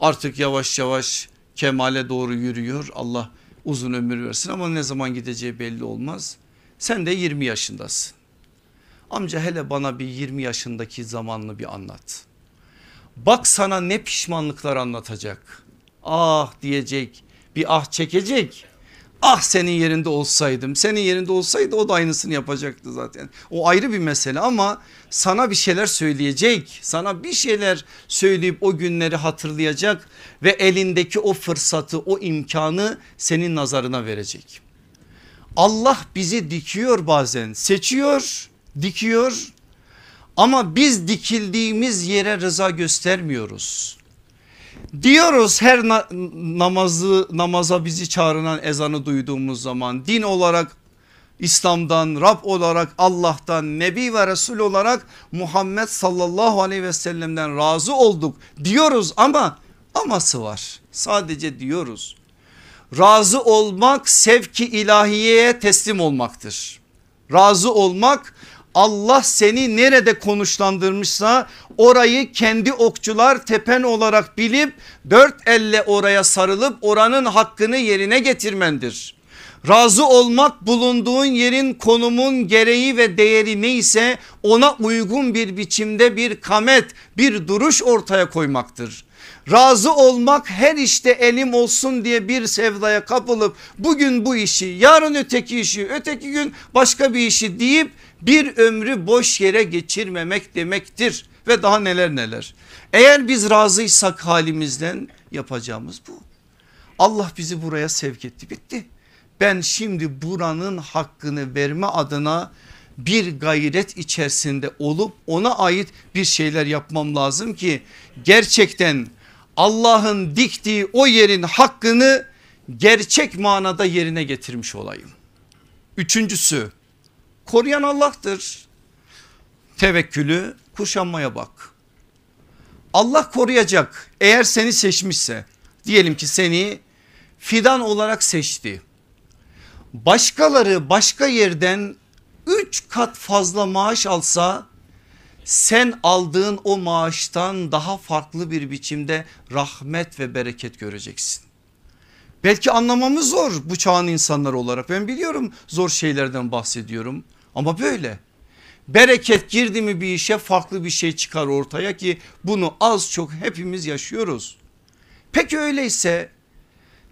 artık yavaş yavaş kemale doğru yürüyor Allah uzun ömür versin ama ne zaman gideceği belli olmaz. Sen de 20 yaşındasın. Amca hele bana bir 20 yaşındaki zamanını bir anlat. Bak sana ne pişmanlıklar anlatacak. Ah diyecek bir ah çekecek. Ah senin yerinde olsaydım senin yerinde olsaydı o da aynısını yapacaktı zaten. O ayrı bir mesele ama sana bir şeyler söyleyecek sana bir şeyler söyleyip o günleri hatırlayacak ve elindeki o fırsatı o imkanı senin nazarına verecek. Allah bizi dikiyor bazen seçiyor dikiyor ama biz dikildiğimiz yere rıza göstermiyoruz. Diyoruz her na namazı namaza bizi çağrılan ezanı duyduğumuz zaman din olarak İslam'dan Rab olarak Allah'tan Nebi ve Resul olarak Muhammed sallallahu aleyhi ve sellem'den razı olduk diyoruz ama aması var sadece diyoruz. Razı olmak sevki ilahiyeye teslim olmaktır. Razı olmak Allah seni nerede konuşlandırmışsa orayı kendi okçular tepen olarak bilip dört elle oraya sarılıp oranın hakkını yerine getirmendir. Razı olmak bulunduğun yerin konumun gereği ve değeri neyse ona uygun bir biçimde bir kamet bir duruş ortaya koymaktır. Razı olmak her işte elim olsun diye bir sevdaya kapılıp bugün bu işi yarın öteki işi öteki gün başka bir işi deyip bir ömrü boş yere geçirmemek demektir ve daha neler neler. Eğer biz razıysak halimizden yapacağımız bu. Allah bizi buraya sevk etti bitti. Ben şimdi buranın hakkını verme adına bir gayret içerisinde olup ona ait bir şeyler yapmam lazım ki gerçekten Allah'ın diktiği o yerin hakkını gerçek manada yerine getirmiş olayım. Üçüncüsü koruyan Allah'tır. Tevekkülü kuşanmaya bak. Allah koruyacak eğer seni seçmişse diyelim ki seni fidan olarak seçti. Başkaları başka yerden 3 kat fazla maaş alsa sen aldığın o maaştan daha farklı bir biçimde rahmet ve bereket göreceksin. Belki anlamamız zor bu çağın insanları olarak ben biliyorum zor şeylerden bahsediyorum ama böyle. Bereket girdi mi bir işe farklı bir şey çıkar ortaya ki bunu az çok hepimiz yaşıyoruz. Peki öyleyse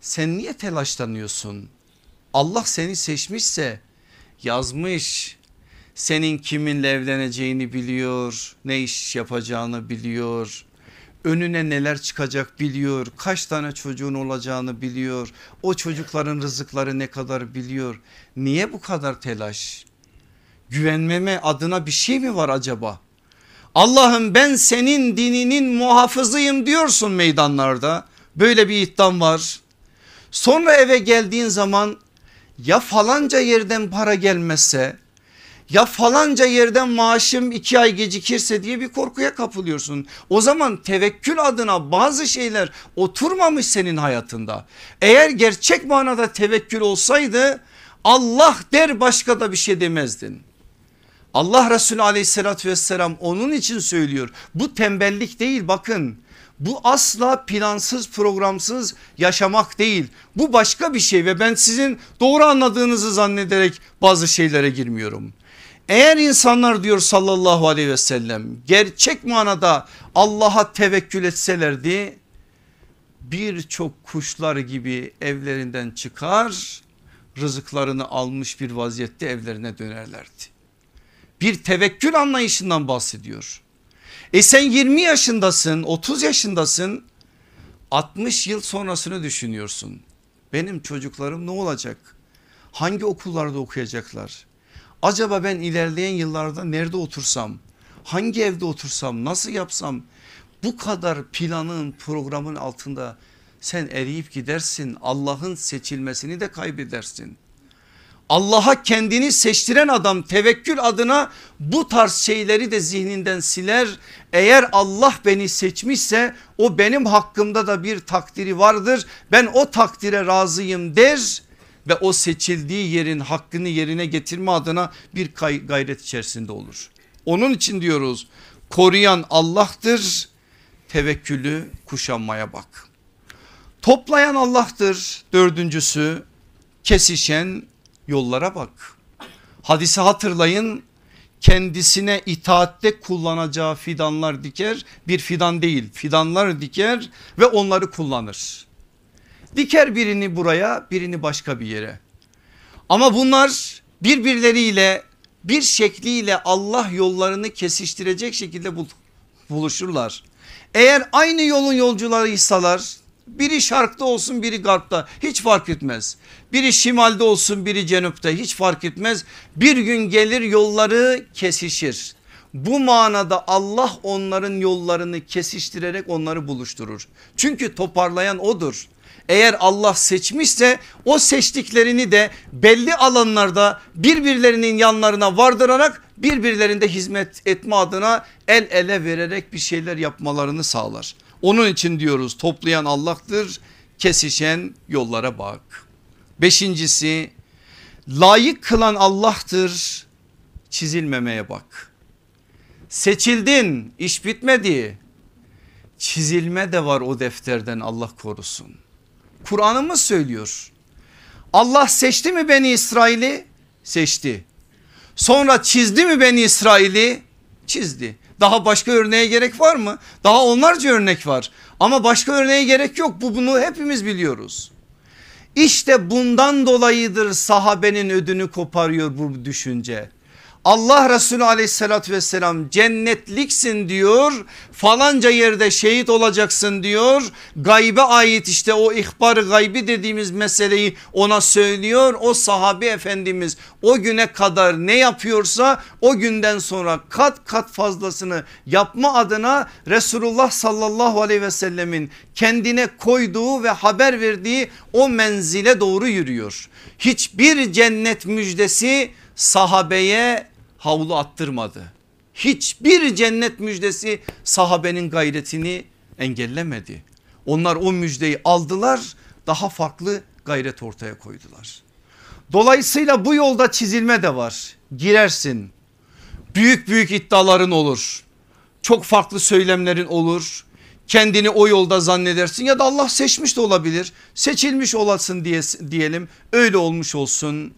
sen niye telaşlanıyorsun? Allah seni seçmişse yazmış senin kiminle evleneceğini biliyor ne iş yapacağını biliyor önüne neler çıkacak biliyor kaç tane çocuğun olacağını biliyor o çocukların rızıkları ne kadar biliyor niye bu kadar telaş güvenmeme adına bir şey mi var acaba Allah'ım ben senin dininin muhafızıyım diyorsun meydanlarda böyle bir iddiam var sonra eve geldiğin zaman ya falanca yerden para gelmezse ya falanca yerden maaşım iki ay gecikirse diye bir korkuya kapılıyorsun. O zaman tevekkül adına bazı şeyler oturmamış senin hayatında. Eğer gerçek manada tevekkül olsaydı Allah der başka da bir şey demezdin. Allah Resulü aleyhissalatü vesselam onun için söylüyor. Bu tembellik değil bakın. Bu asla plansız programsız yaşamak değil. Bu başka bir şey ve ben sizin doğru anladığınızı zannederek bazı şeylere girmiyorum. Eğer insanlar diyor sallallahu aleyhi ve sellem gerçek manada Allah'a tevekkül etselerdi birçok kuşlar gibi evlerinden çıkar rızıklarını almış bir vaziyette evlerine dönerlerdi. Bir tevekkül anlayışından bahsediyor. E sen 20 yaşındasın 30 yaşındasın 60 yıl sonrasını düşünüyorsun. Benim çocuklarım ne olacak? Hangi okullarda okuyacaklar? Acaba ben ilerleyen yıllarda nerede otursam? Hangi evde otursam? Nasıl yapsam? Bu kadar planın programın altında sen eriyip gidersin. Allah'ın seçilmesini de kaybedersin. Allah'a kendini seçtiren adam tevekkül adına bu tarz şeyleri de zihninden siler. Eğer Allah beni seçmişse o benim hakkımda da bir takdiri vardır. Ben o takdire razıyım der ve o seçildiği yerin hakkını yerine getirme adına bir gayret içerisinde olur. Onun için diyoruz koruyan Allah'tır tevekkülü kuşanmaya bak. Toplayan Allah'tır dördüncüsü kesişen yollara bak. Hadisi hatırlayın kendisine itaatte kullanacağı fidanlar diker bir fidan değil fidanlar diker ve onları kullanır. Diker birini buraya birini başka bir yere. Ama bunlar birbirleriyle bir şekliyle Allah yollarını kesiştirecek şekilde buluşurlar. Eğer aynı yolun yolcularıysalar biri şarkta olsun biri garpta hiç fark etmez. Biri şimalde olsun biri cenupta hiç fark etmez. Bir gün gelir yolları kesişir. Bu manada Allah onların yollarını kesiştirerek onları buluşturur. Çünkü toparlayan odur. Eğer Allah seçmişse o seçtiklerini de belli alanlarda birbirlerinin yanlarına vardırarak birbirlerinde hizmet etme adına el ele vererek bir şeyler yapmalarını sağlar. Onun için diyoruz toplayan Allah'tır kesişen yollara bak. Beşincisi layık kılan Allah'tır çizilmemeye bak. Seçildin iş bitmedi çizilme de var o defterden Allah korusun. Kur'an'ımız söylüyor. Allah seçti mi Beni İsrail'i? Seçti. Sonra çizdi mi Beni İsrail'i? Çizdi. Daha başka örneğe gerek var mı? Daha onlarca örnek var. Ama başka örneğe gerek yok. Bu bunu hepimiz biliyoruz. İşte bundan dolayıdır sahabenin ödünü koparıyor bu düşünce. Allah Resulü aleyhissalatü vesselam cennetliksin diyor falanca yerde şehit olacaksın diyor gaybe ait işte o ihbar gaybi dediğimiz meseleyi ona söylüyor. O sahabi efendimiz o güne kadar ne yapıyorsa o günden sonra kat kat fazlasını yapma adına Resulullah sallallahu aleyhi ve sellemin kendine koyduğu ve haber verdiği o menzile doğru yürüyor. Hiçbir cennet müjdesi sahabeye havlu attırmadı. Hiçbir cennet müjdesi sahabenin gayretini engellemedi. Onlar o müjdeyi aldılar daha farklı gayret ortaya koydular. Dolayısıyla bu yolda çizilme de var. Girersin. Büyük büyük iddiaların olur. Çok farklı söylemlerin olur. Kendini o yolda zannedersin ya da Allah seçmiş de olabilir. Seçilmiş olasın diye, diyelim öyle olmuş olsun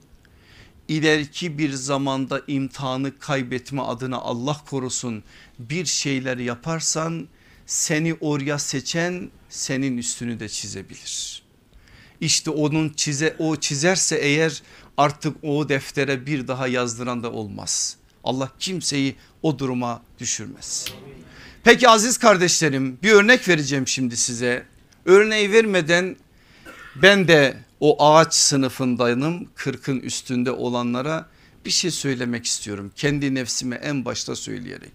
ileriki bir zamanda imtihanı kaybetme adına Allah korusun bir şeyler yaparsan seni oraya seçen senin üstünü de çizebilir. İşte onun çize o çizerse eğer artık o deftere bir daha yazdıran da olmaz. Allah kimseyi o duruma düşürmez. Peki aziz kardeşlerim bir örnek vereceğim şimdi size. Örneği vermeden ben de o ağaç sınıfındayım 40'ın üstünde olanlara bir şey söylemek istiyorum. Kendi nefsime en başta söyleyerek.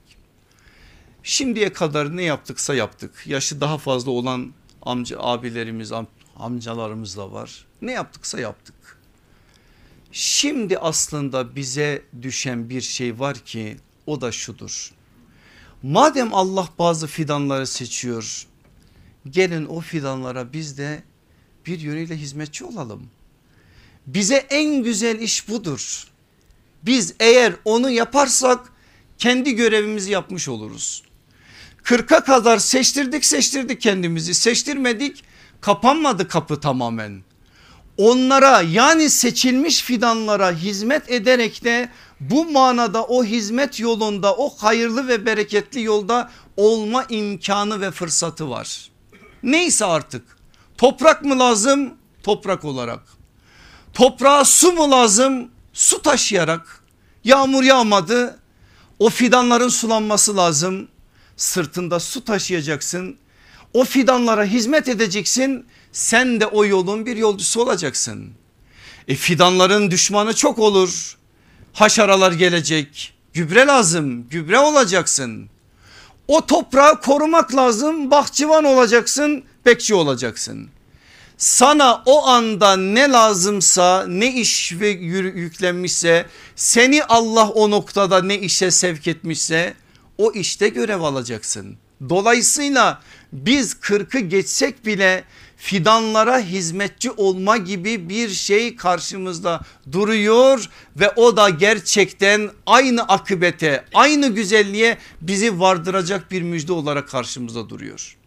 Şimdiye kadar ne yaptıksa yaptık. Yaşı daha fazla olan amca abilerimiz am, amcalarımız da var. Ne yaptıksa yaptık. Şimdi aslında bize düşen bir şey var ki o da şudur. Madem Allah bazı fidanları seçiyor gelin o fidanlara biz de bir yönüyle hizmetçi olalım. Bize en güzel iş budur. Biz eğer onu yaparsak kendi görevimizi yapmış oluruz. Kırka kadar seçtirdik seçtirdik kendimizi seçtirmedik kapanmadı kapı tamamen. Onlara yani seçilmiş fidanlara hizmet ederek de bu manada o hizmet yolunda o hayırlı ve bereketli yolda olma imkanı ve fırsatı var. Neyse artık Toprak mı lazım? Toprak olarak. Toprağa su mu lazım? Su taşıyarak. Yağmur yağmadı. O fidanların sulanması lazım. Sırtında su taşıyacaksın. O fidanlara hizmet edeceksin. Sen de o yolun bir yolcusu olacaksın. E fidanların düşmanı çok olur. Haşaralar gelecek. Gübre lazım. Gübre olacaksın. O toprağı korumak lazım. Bahçıvan olacaksın bekçi olacaksın. Sana o anda ne lazımsa ne iş ve yüklenmişse seni Allah o noktada ne işe sevk etmişse o işte görev alacaksın. Dolayısıyla biz kırkı geçsek bile fidanlara hizmetçi olma gibi bir şey karşımızda duruyor ve o da gerçekten aynı akıbete aynı güzelliğe bizi vardıracak bir müjde olarak karşımızda duruyor.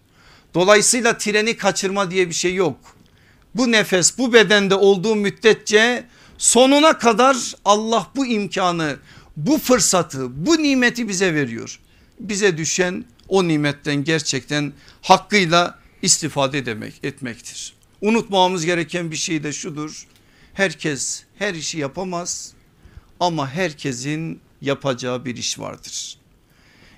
Dolayısıyla treni kaçırma diye bir şey yok. Bu nefes bu bedende olduğu müddetçe sonuna kadar Allah bu imkanı bu fırsatı bu nimeti bize veriyor. Bize düşen o nimetten gerçekten hakkıyla istifade demek etmektir. Unutmamamız gereken bir şey de şudur. Herkes her işi yapamaz ama herkesin yapacağı bir iş vardır.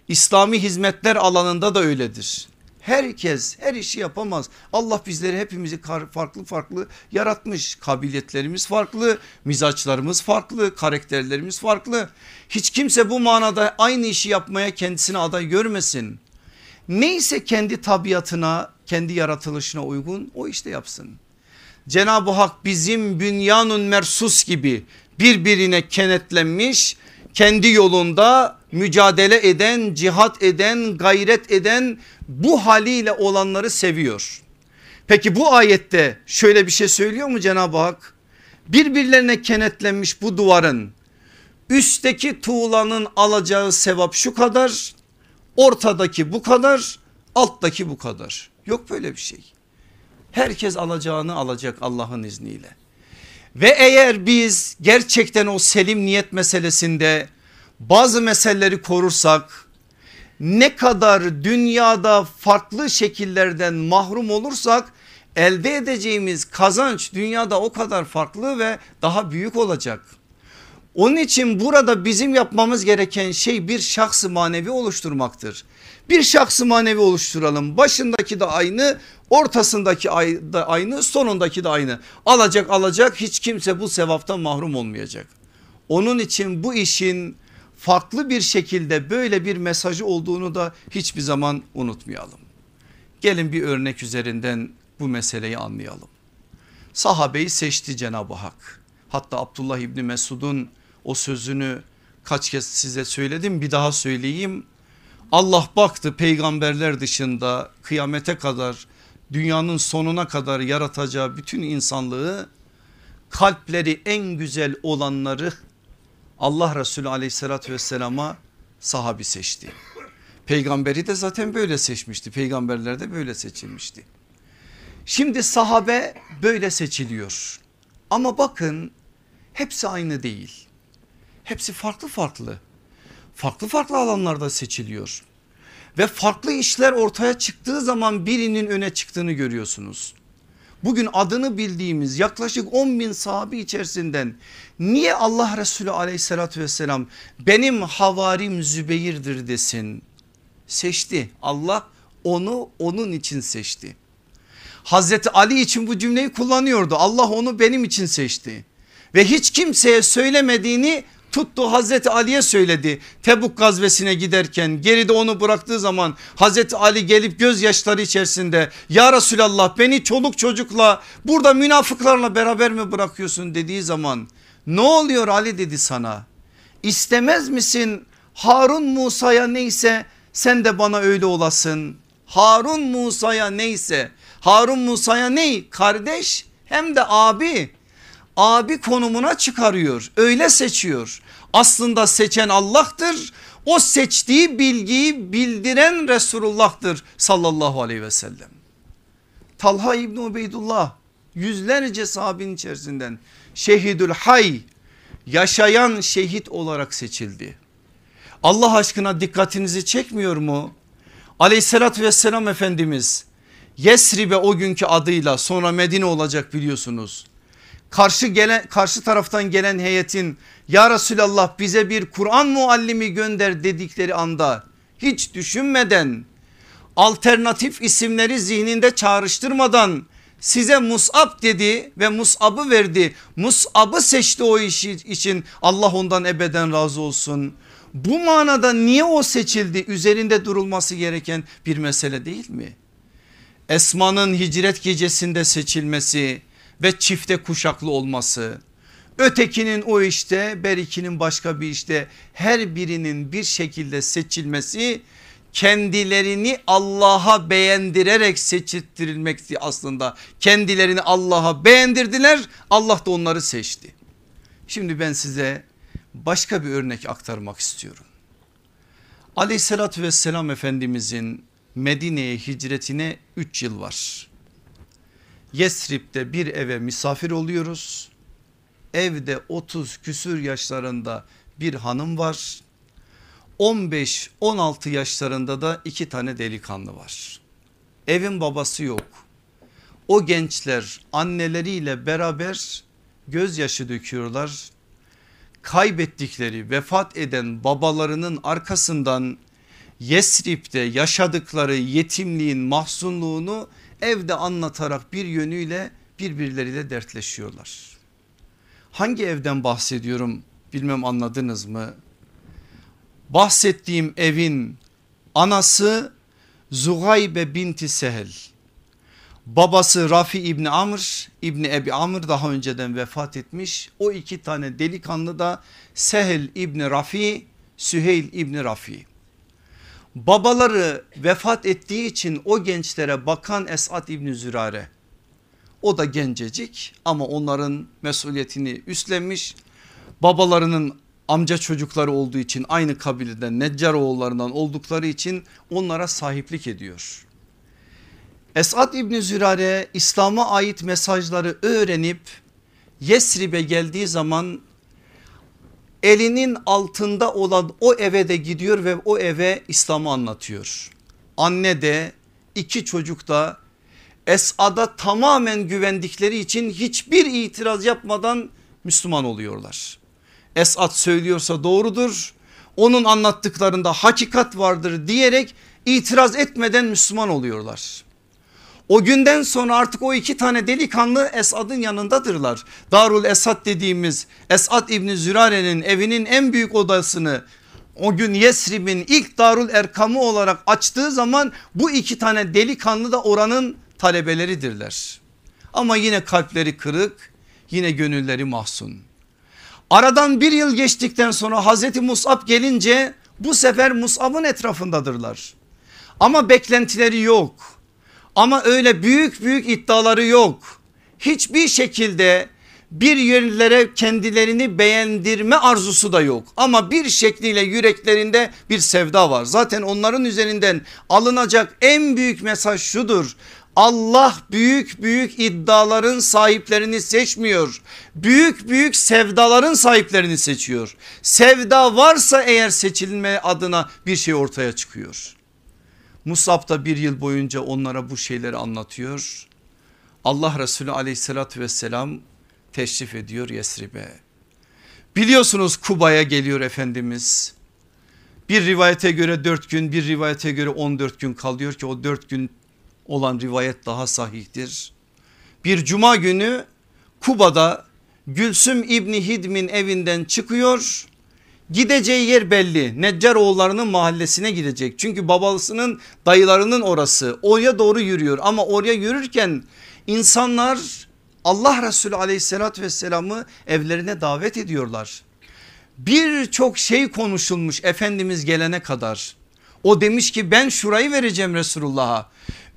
İslami hizmetler alanında da öyledir. Herkes her işi yapamaz. Allah bizleri hepimizi farklı farklı yaratmış. Kabiliyetlerimiz farklı, mizaçlarımız farklı, karakterlerimiz farklı. Hiç kimse bu manada aynı işi yapmaya kendisine aday görmesin. Neyse kendi tabiatına, kendi yaratılışına uygun o işte yapsın. Cenab-ı Hak bizim bünyanun mersus gibi birbirine kenetlenmiş kendi yolunda mücadele eden, cihat eden, gayret eden bu haliyle olanları seviyor. Peki bu ayette şöyle bir şey söylüyor mu Cenab-ı Hak? Birbirlerine kenetlenmiş bu duvarın üstteki tuğlanın alacağı sevap şu kadar, ortadaki bu kadar, alttaki bu kadar. Yok böyle bir şey. Herkes alacağını alacak Allah'ın izniyle. Ve eğer biz gerçekten o selim niyet meselesinde bazı meseleleri korursak ne kadar dünyada farklı şekillerden mahrum olursak elde edeceğimiz kazanç dünyada o kadar farklı ve daha büyük olacak. Onun için burada bizim yapmamız gereken şey bir şahsı manevi oluşturmaktır. Bir şahsı manevi oluşturalım. Başındaki de aynı, ortasındaki da aynı, sonundaki de aynı. Alacak alacak hiç kimse bu sevaptan mahrum olmayacak. Onun için bu işin farklı bir şekilde böyle bir mesajı olduğunu da hiçbir zaman unutmayalım. Gelin bir örnek üzerinden bu meseleyi anlayalım. Sahabeyi seçti Cenab-ı Hak. Hatta Abdullah İbni Mesud'un o sözünü kaç kez size söyledim bir daha söyleyeyim. Allah baktı peygamberler dışında kıyamete kadar dünyanın sonuna kadar yaratacağı bütün insanlığı kalpleri en güzel olanları Allah Resulü aleyhissalatü vesselama sahabi seçti. Peygamberi de zaten böyle seçmişti. Peygamberler de böyle seçilmişti. Şimdi sahabe böyle seçiliyor. Ama bakın hepsi aynı değil. Hepsi farklı farklı. Farklı farklı alanlarda seçiliyor. Ve farklı işler ortaya çıktığı zaman birinin öne çıktığını görüyorsunuz. Bugün adını bildiğimiz yaklaşık 10 bin sahabi içerisinden niye Allah Resulü aleyhissalatü vesselam benim havarim Zübeyir'dir desin. Seçti Allah onu onun için seçti. Hazreti Ali için bu cümleyi kullanıyordu. Allah onu benim için seçti. Ve hiç kimseye söylemediğini tuttu Hazreti Ali'ye söyledi. Tebuk gazvesine giderken geride onu bıraktığı zaman Hazreti Ali gelip gözyaşları içerisinde ya Resulallah beni çoluk çocukla burada münafıklarla beraber mi bırakıyorsun? dediği zaman ne oluyor Ali? dedi sana. İstemez misin Harun Musa'ya neyse sen de bana öyle olasın. Harun Musa'ya neyse Harun Musa'ya ney kardeş hem de abi abi konumuna çıkarıyor öyle seçiyor. Aslında seçen Allah'tır o seçtiği bilgiyi bildiren Resulullah'tır sallallahu aleyhi ve sellem. Talha İbni Ubeydullah yüzlerce sahabin içerisinden şehidül hay yaşayan şehit olarak seçildi. Allah aşkına dikkatinizi çekmiyor mu? Aleyhissalatü vesselam Efendimiz Yesrib'e o günkü adıyla sonra Medine olacak biliyorsunuz karşı gelen karşı taraftan gelen heyetin ya Resulallah bize bir Kur'an muallimi gönder dedikleri anda hiç düşünmeden alternatif isimleri zihninde çağrıştırmadan size Mus'ab dedi ve Mus'ab'ı verdi. Mus'ab'ı seçti o işi için Allah ondan ebeden razı olsun. Bu manada niye o seçildi üzerinde durulması gereken bir mesele değil mi? Esma'nın hicret gecesinde seçilmesi ve çifte kuşaklı olması. Ötekinin o işte berikinin başka bir işte her birinin bir şekilde seçilmesi kendilerini Allah'a beğendirerek seçittirilmekti aslında. Kendilerini Allah'a beğendirdiler Allah da onları seçti. Şimdi ben size başka bir örnek aktarmak istiyorum. Aleyhissalatü vesselam Efendimizin Medine'ye hicretine 3 yıl var. Yesrib'de bir eve misafir oluyoruz. Evde 30 küsür yaşlarında bir hanım var. 15-16 yaşlarında da iki tane delikanlı var. Evin babası yok. o gençler anneleriyle beraber gözyaşı döküyorlar. Kaybettikleri vefat eden babalarının arkasından Yesrib'de yaşadıkları yetimliğin mahzunluğunu evde anlatarak bir yönüyle birbirleriyle dertleşiyorlar. Hangi evden bahsediyorum bilmem anladınız mı? Bahsettiğim evin anası Zugaybe binti Sehel. Babası Rafi İbni Amr İbni Ebi Amr daha önceden vefat etmiş. O iki tane delikanlı da Sehel İbni Rafi, Süheyl İbni Rafi. Babaları vefat ettiği için o gençlere bakan Esat İbni Zürare. O da gencecik ama onların mesuliyetini üstlenmiş. Babalarının amca çocukları olduğu için aynı kabileden Neccaroğullarından oldukları için onlara sahiplik ediyor. Esad İbni Zürare İslam'a ait mesajları öğrenip Yesrib'e geldiği zaman elinin altında olan o eve de gidiyor ve o eve İslam'ı anlatıyor. Anne de iki çocuk da Esad'a tamamen güvendikleri için hiçbir itiraz yapmadan Müslüman oluyorlar. Esad söylüyorsa doğrudur onun anlattıklarında hakikat vardır diyerek itiraz etmeden Müslüman oluyorlar. O günden sonra artık o iki tane delikanlı Esad'ın yanındadırlar. Darul Esad dediğimiz Esad İbni Zürare'nin evinin en büyük odasını o gün Yesrib'in ilk Darul Erkamı olarak açtığı zaman bu iki tane delikanlı da oranın talebeleridirler. Ama yine kalpleri kırık yine gönülleri mahzun. Aradan bir yıl geçtikten sonra Hazreti Musab gelince bu sefer Musab'ın etrafındadırlar. Ama beklentileri yok ama öyle büyük büyük iddiaları yok. Hiçbir şekilde bir yerlere kendilerini beğendirme arzusu da yok. Ama bir şekliyle yüreklerinde bir sevda var. Zaten onların üzerinden alınacak en büyük mesaj şudur. Allah büyük büyük iddiaların sahiplerini seçmiyor. Büyük büyük sevdaların sahiplerini seçiyor. Sevda varsa eğer seçilme adına bir şey ortaya çıkıyor. Musab da bir yıl boyunca onlara bu şeyleri anlatıyor. Allah Resulü aleyhissalatü vesselam teşrif ediyor Yesrib'e. Biliyorsunuz Kuba'ya geliyor Efendimiz. Bir rivayete göre 4 gün bir rivayete göre 14 gün kalıyor ki o 4 gün olan rivayet daha sahihtir. Bir cuma günü Kuba'da Gülsüm İbni Hidm'in evinden çıkıyor Gideceği yer belli Neccaroğullarının mahallesine gidecek. Çünkü babasının dayılarının orası oraya doğru yürüyor ama oraya yürürken insanlar Allah Resulü aleyhissalatü vesselamı evlerine davet ediyorlar. Birçok şey konuşulmuş Efendimiz gelene kadar. O demiş ki ben şurayı vereceğim Resulullah'a.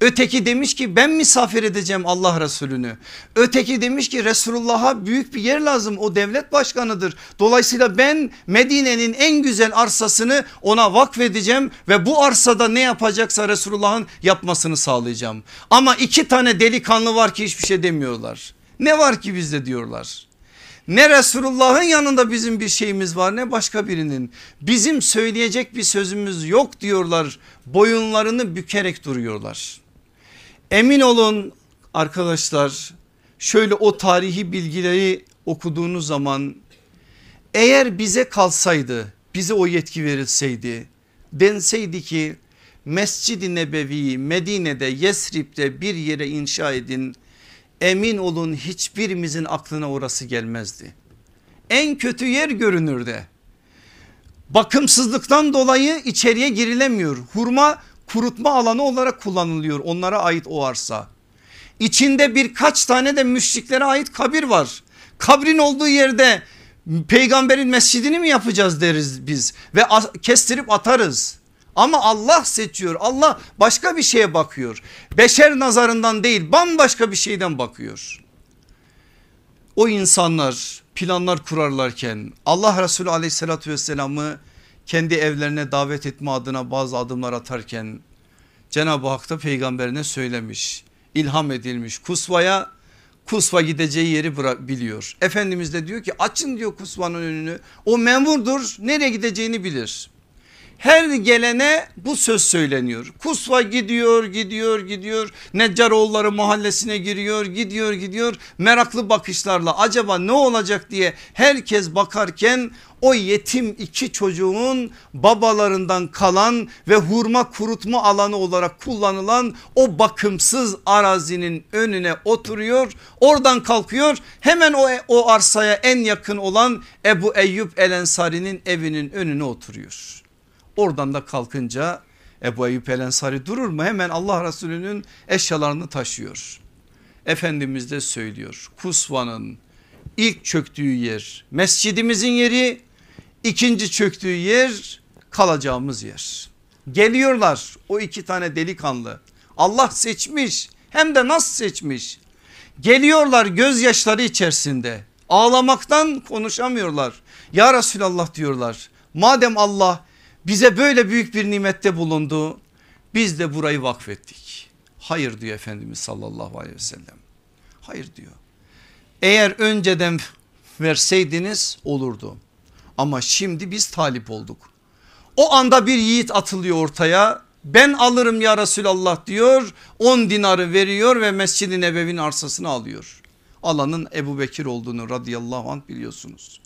Öteki demiş ki ben misafir edeceğim Allah Resulünü. Öteki demiş ki Resulullah'a büyük bir yer lazım o devlet başkanıdır. Dolayısıyla ben Medine'nin en güzel arsasını ona vakfedeceğim ve bu arsada ne yapacaksa Resulullah'ın yapmasını sağlayacağım. Ama iki tane delikanlı var ki hiçbir şey demiyorlar. Ne var ki bizde diyorlar. Ne Resulullah'ın yanında bizim bir şeyimiz var ne başka birinin. Bizim söyleyecek bir sözümüz yok diyorlar. Boyunlarını bükerek duruyorlar. Emin olun arkadaşlar şöyle o tarihi bilgileri okuduğunuz zaman eğer bize kalsaydı bize o yetki verilseydi denseydi ki Mescid-i Nebevi'yi Medine'de Yesrib'de bir yere inşa edin emin olun hiçbirimizin aklına orası gelmezdi. En kötü yer görünürde. Bakımsızlıktan dolayı içeriye girilemiyor. Hurma kurutma alanı olarak kullanılıyor onlara ait o arsa. İçinde birkaç tane de müşriklere ait kabir var. Kabrin olduğu yerde peygamberin mescidini mi yapacağız deriz biz ve kestirip atarız. Ama Allah seçiyor Allah başka bir şeye bakıyor. Beşer nazarından değil bambaşka bir şeyden bakıyor. O insanlar planlar kurarlarken Allah Resulü aleyhissalatü vesselamı kendi evlerine davet etme adına bazı adımlar atarken Cenab-ı Hak da peygamberine söylemiş ilham edilmiş Kusva'ya Kusva gideceği yeri biliyor. Efendimiz de diyor ki açın diyor Kusva'nın önünü o memurdur nereye gideceğini bilir. Her gelene bu söz söyleniyor. Kusva gidiyor gidiyor gidiyor Neccaroğulları mahallesine giriyor gidiyor gidiyor meraklı bakışlarla acaba ne olacak diye herkes bakarken o yetim iki çocuğun babalarından kalan ve hurma kurutma alanı olarak kullanılan o bakımsız arazinin önüne oturuyor. Oradan kalkıyor hemen o, o arsaya en yakın olan Ebu Eyyub El Ensari'nin evinin önüne oturuyor. Oradan da kalkınca Ebu Eyyub El Ensari durur mu? Hemen Allah Resulü'nün eşyalarını taşıyor. Efendimiz de söylüyor Kusva'nın ilk çöktüğü yer mescidimizin yeri ikinci çöktüğü yer kalacağımız yer. Geliyorlar o iki tane delikanlı Allah seçmiş hem de nasıl seçmiş. Geliyorlar gözyaşları içerisinde ağlamaktan konuşamıyorlar. Ya Resulallah diyorlar madem Allah bize böyle büyük bir nimette bulundu biz de burayı vakfettik. Hayır diyor Efendimiz sallallahu aleyhi ve sellem. Hayır diyor. Eğer önceden verseydiniz olurdu. Ama şimdi biz talip olduk. O anda bir yiğit atılıyor ortaya. Ben alırım ya Resulallah diyor. 10 dinarı veriyor ve Mescid-i Nebevi'nin arsasını alıyor. Alanın Ebu Bekir olduğunu radıyallahu anh biliyorsunuz.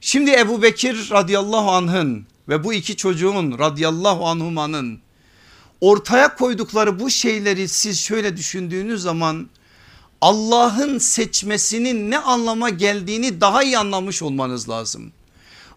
Şimdi Ebu Bekir radıyallahu anh'ın ve bu iki çocuğun radıyallahu anhumanın ortaya koydukları bu şeyleri siz şöyle düşündüğünüz zaman Allah'ın seçmesinin ne anlama geldiğini daha iyi anlamış olmanız lazım.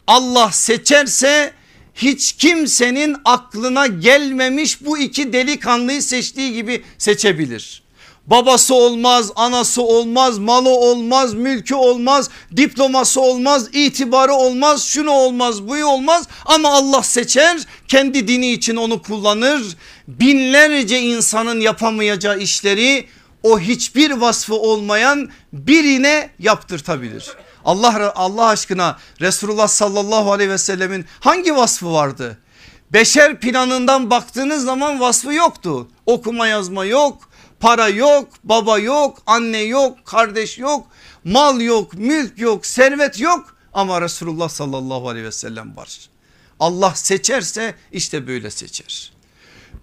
Allah seçerse hiç kimsenin aklına gelmemiş bu iki delikanlıyı seçtiği gibi seçebilir. Babası olmaz, anası olmaz, malı olmaz, mülkü olmaz, diploması olmaz, itibarı olmaz, şunu olmaz, buyu olmaz ama Allah seçer, kendi dini için onu kullanır. Binlerce insanın yapamayacağı işleri o hiçbir vasfı olmayan birine yaptırtabilir. Allah Allah aşkına Resulullah sallallahu aleyhi ve sellemin hangi vasfı vardı? Beşer planından baktığınız zaman vasfı yoktu. Okuma yazma yok, para yok, baba yok, anne yok, kardeş yok, mal yok, mülk yok, servet yok ama Resulullah sallallahu aleyhi ve sellem var. Allah seçerse işte böyle seçer.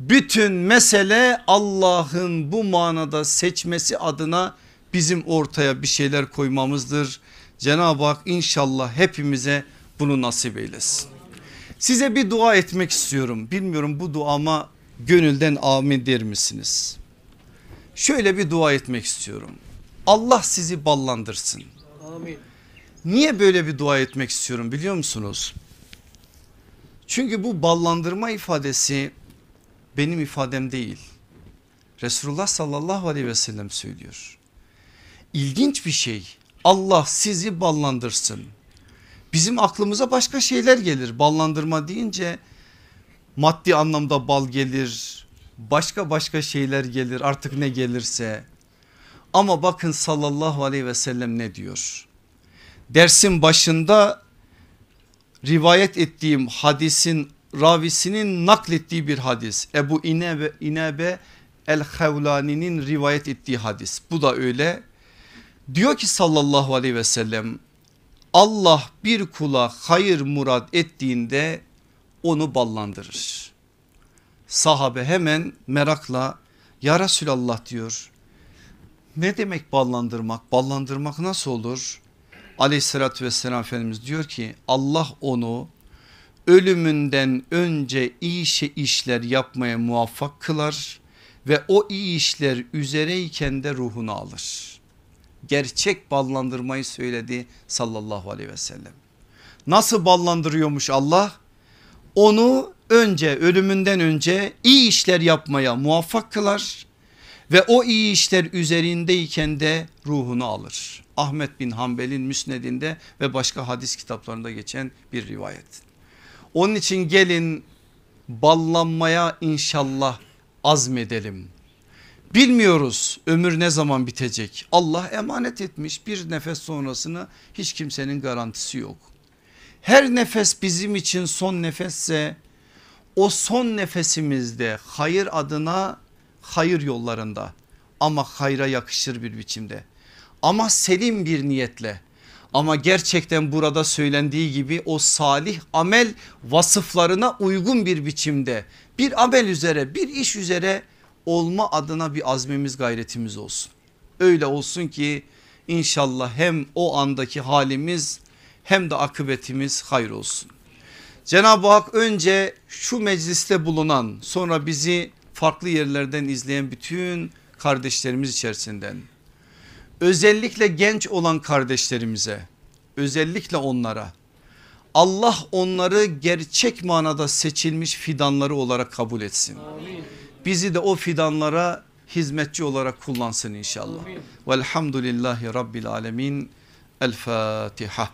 Bütün mesele Allah'ın bu manada seçmesi adına bizim ortaya bir şeyler koymamızdır. Cenab-ı Hak inşallah hepimize bunu nasip eylesin. Size bir dua etmek istiyorum. Bilmiyorum bu duama gönülden amin der misiniz? Şöyle bir dua etmek istiyorum. Allah sizi ballandırsın. Amin. Niye böyle bir dua etmek istiyorum biliyor musunuz? Çünkü bu ballandırma ifadesi benim ifadem değil. Resulullah sallallahu aleyhi ve sellem söylüyor. İlginç bir şey Allah sizi ballandırsın. Bizim aklımıza başka şeyler gelir ballandırma deyince maddi anlamda bal gelir başka başka şeyler gelir artık ne gelirse. Ama bakın sallallahu aleyhi ve sellem ne diyor? Dersin başında rivayet ettiğim hadisin ravisinin naklettiği bir hadis. Ebu İnebe, İnebe el-Havlani'nin rivayet ettiği hadis. Bu da öyle. Diyor ki sallallahu aleyhi ve sellem Allah bir kula hayır murad ettiğinde onu ballandırır. Sahabe hemen merakla ya Resulallah diyor. Ne demek ballandırmak? Ballandırmak nasıl olur? Aleyhissalatü vesselam Efendimiz diyor ki Allah onu ölümünden önce iyi şey işler yapmaya muvaffak kılar ve o iyi işler üzereyken de ruhunu alır gerçek ballandırmayı söyledi sallallahu aleyhi ve sellem. Nasıl ballandırıyormuş Allah? Onu önce ölümünden önce iyi işler yapmaya muvaffak kılar ve o iyi işler üzerindeyken de ruhunu alır. Ahmet bin Hanbel'in müsnedinde ve başka hadis kitaplarında geçen bir rivayet. Onun için gelin ballanmaya inşallah azmedelim. Bilmiyoruz ömür ne zaman bitecek. Allah emanet etmiş bir nefes sonrasını hiç kimsenin garantisi yok. Her nefes bizim için son nefesse o son nefesimizde hayır adına hayır yollarında ama hayra yakışır bir biçimde ama selim bir niyetle Ama gerçekten burada söylendiği gibi o salih amel vasıflarına uygun bir biçimde bir amel üzere bir iş üzere olma adına bir azmimiz gayretimiz olsun. Öyle olsun ki inşallah hem o andaki halimiz hem de akıbetimiz hayır olsun. Cenab-ı Hak önce şu mecliste bulunan sonra bizi farklı yerlerden izleyen bütün kardeşlerimiz içerisinden özellikle genç olan kardeşlerimize özellikle onlara Allah onları gerçek manada seçilmiş fidanları olarak kabul etsin. Bizi de o fidanlara hizmetçi olarak kullansın inşallah. Velhamdülillahi Rabbil Alemin. El Fatiha.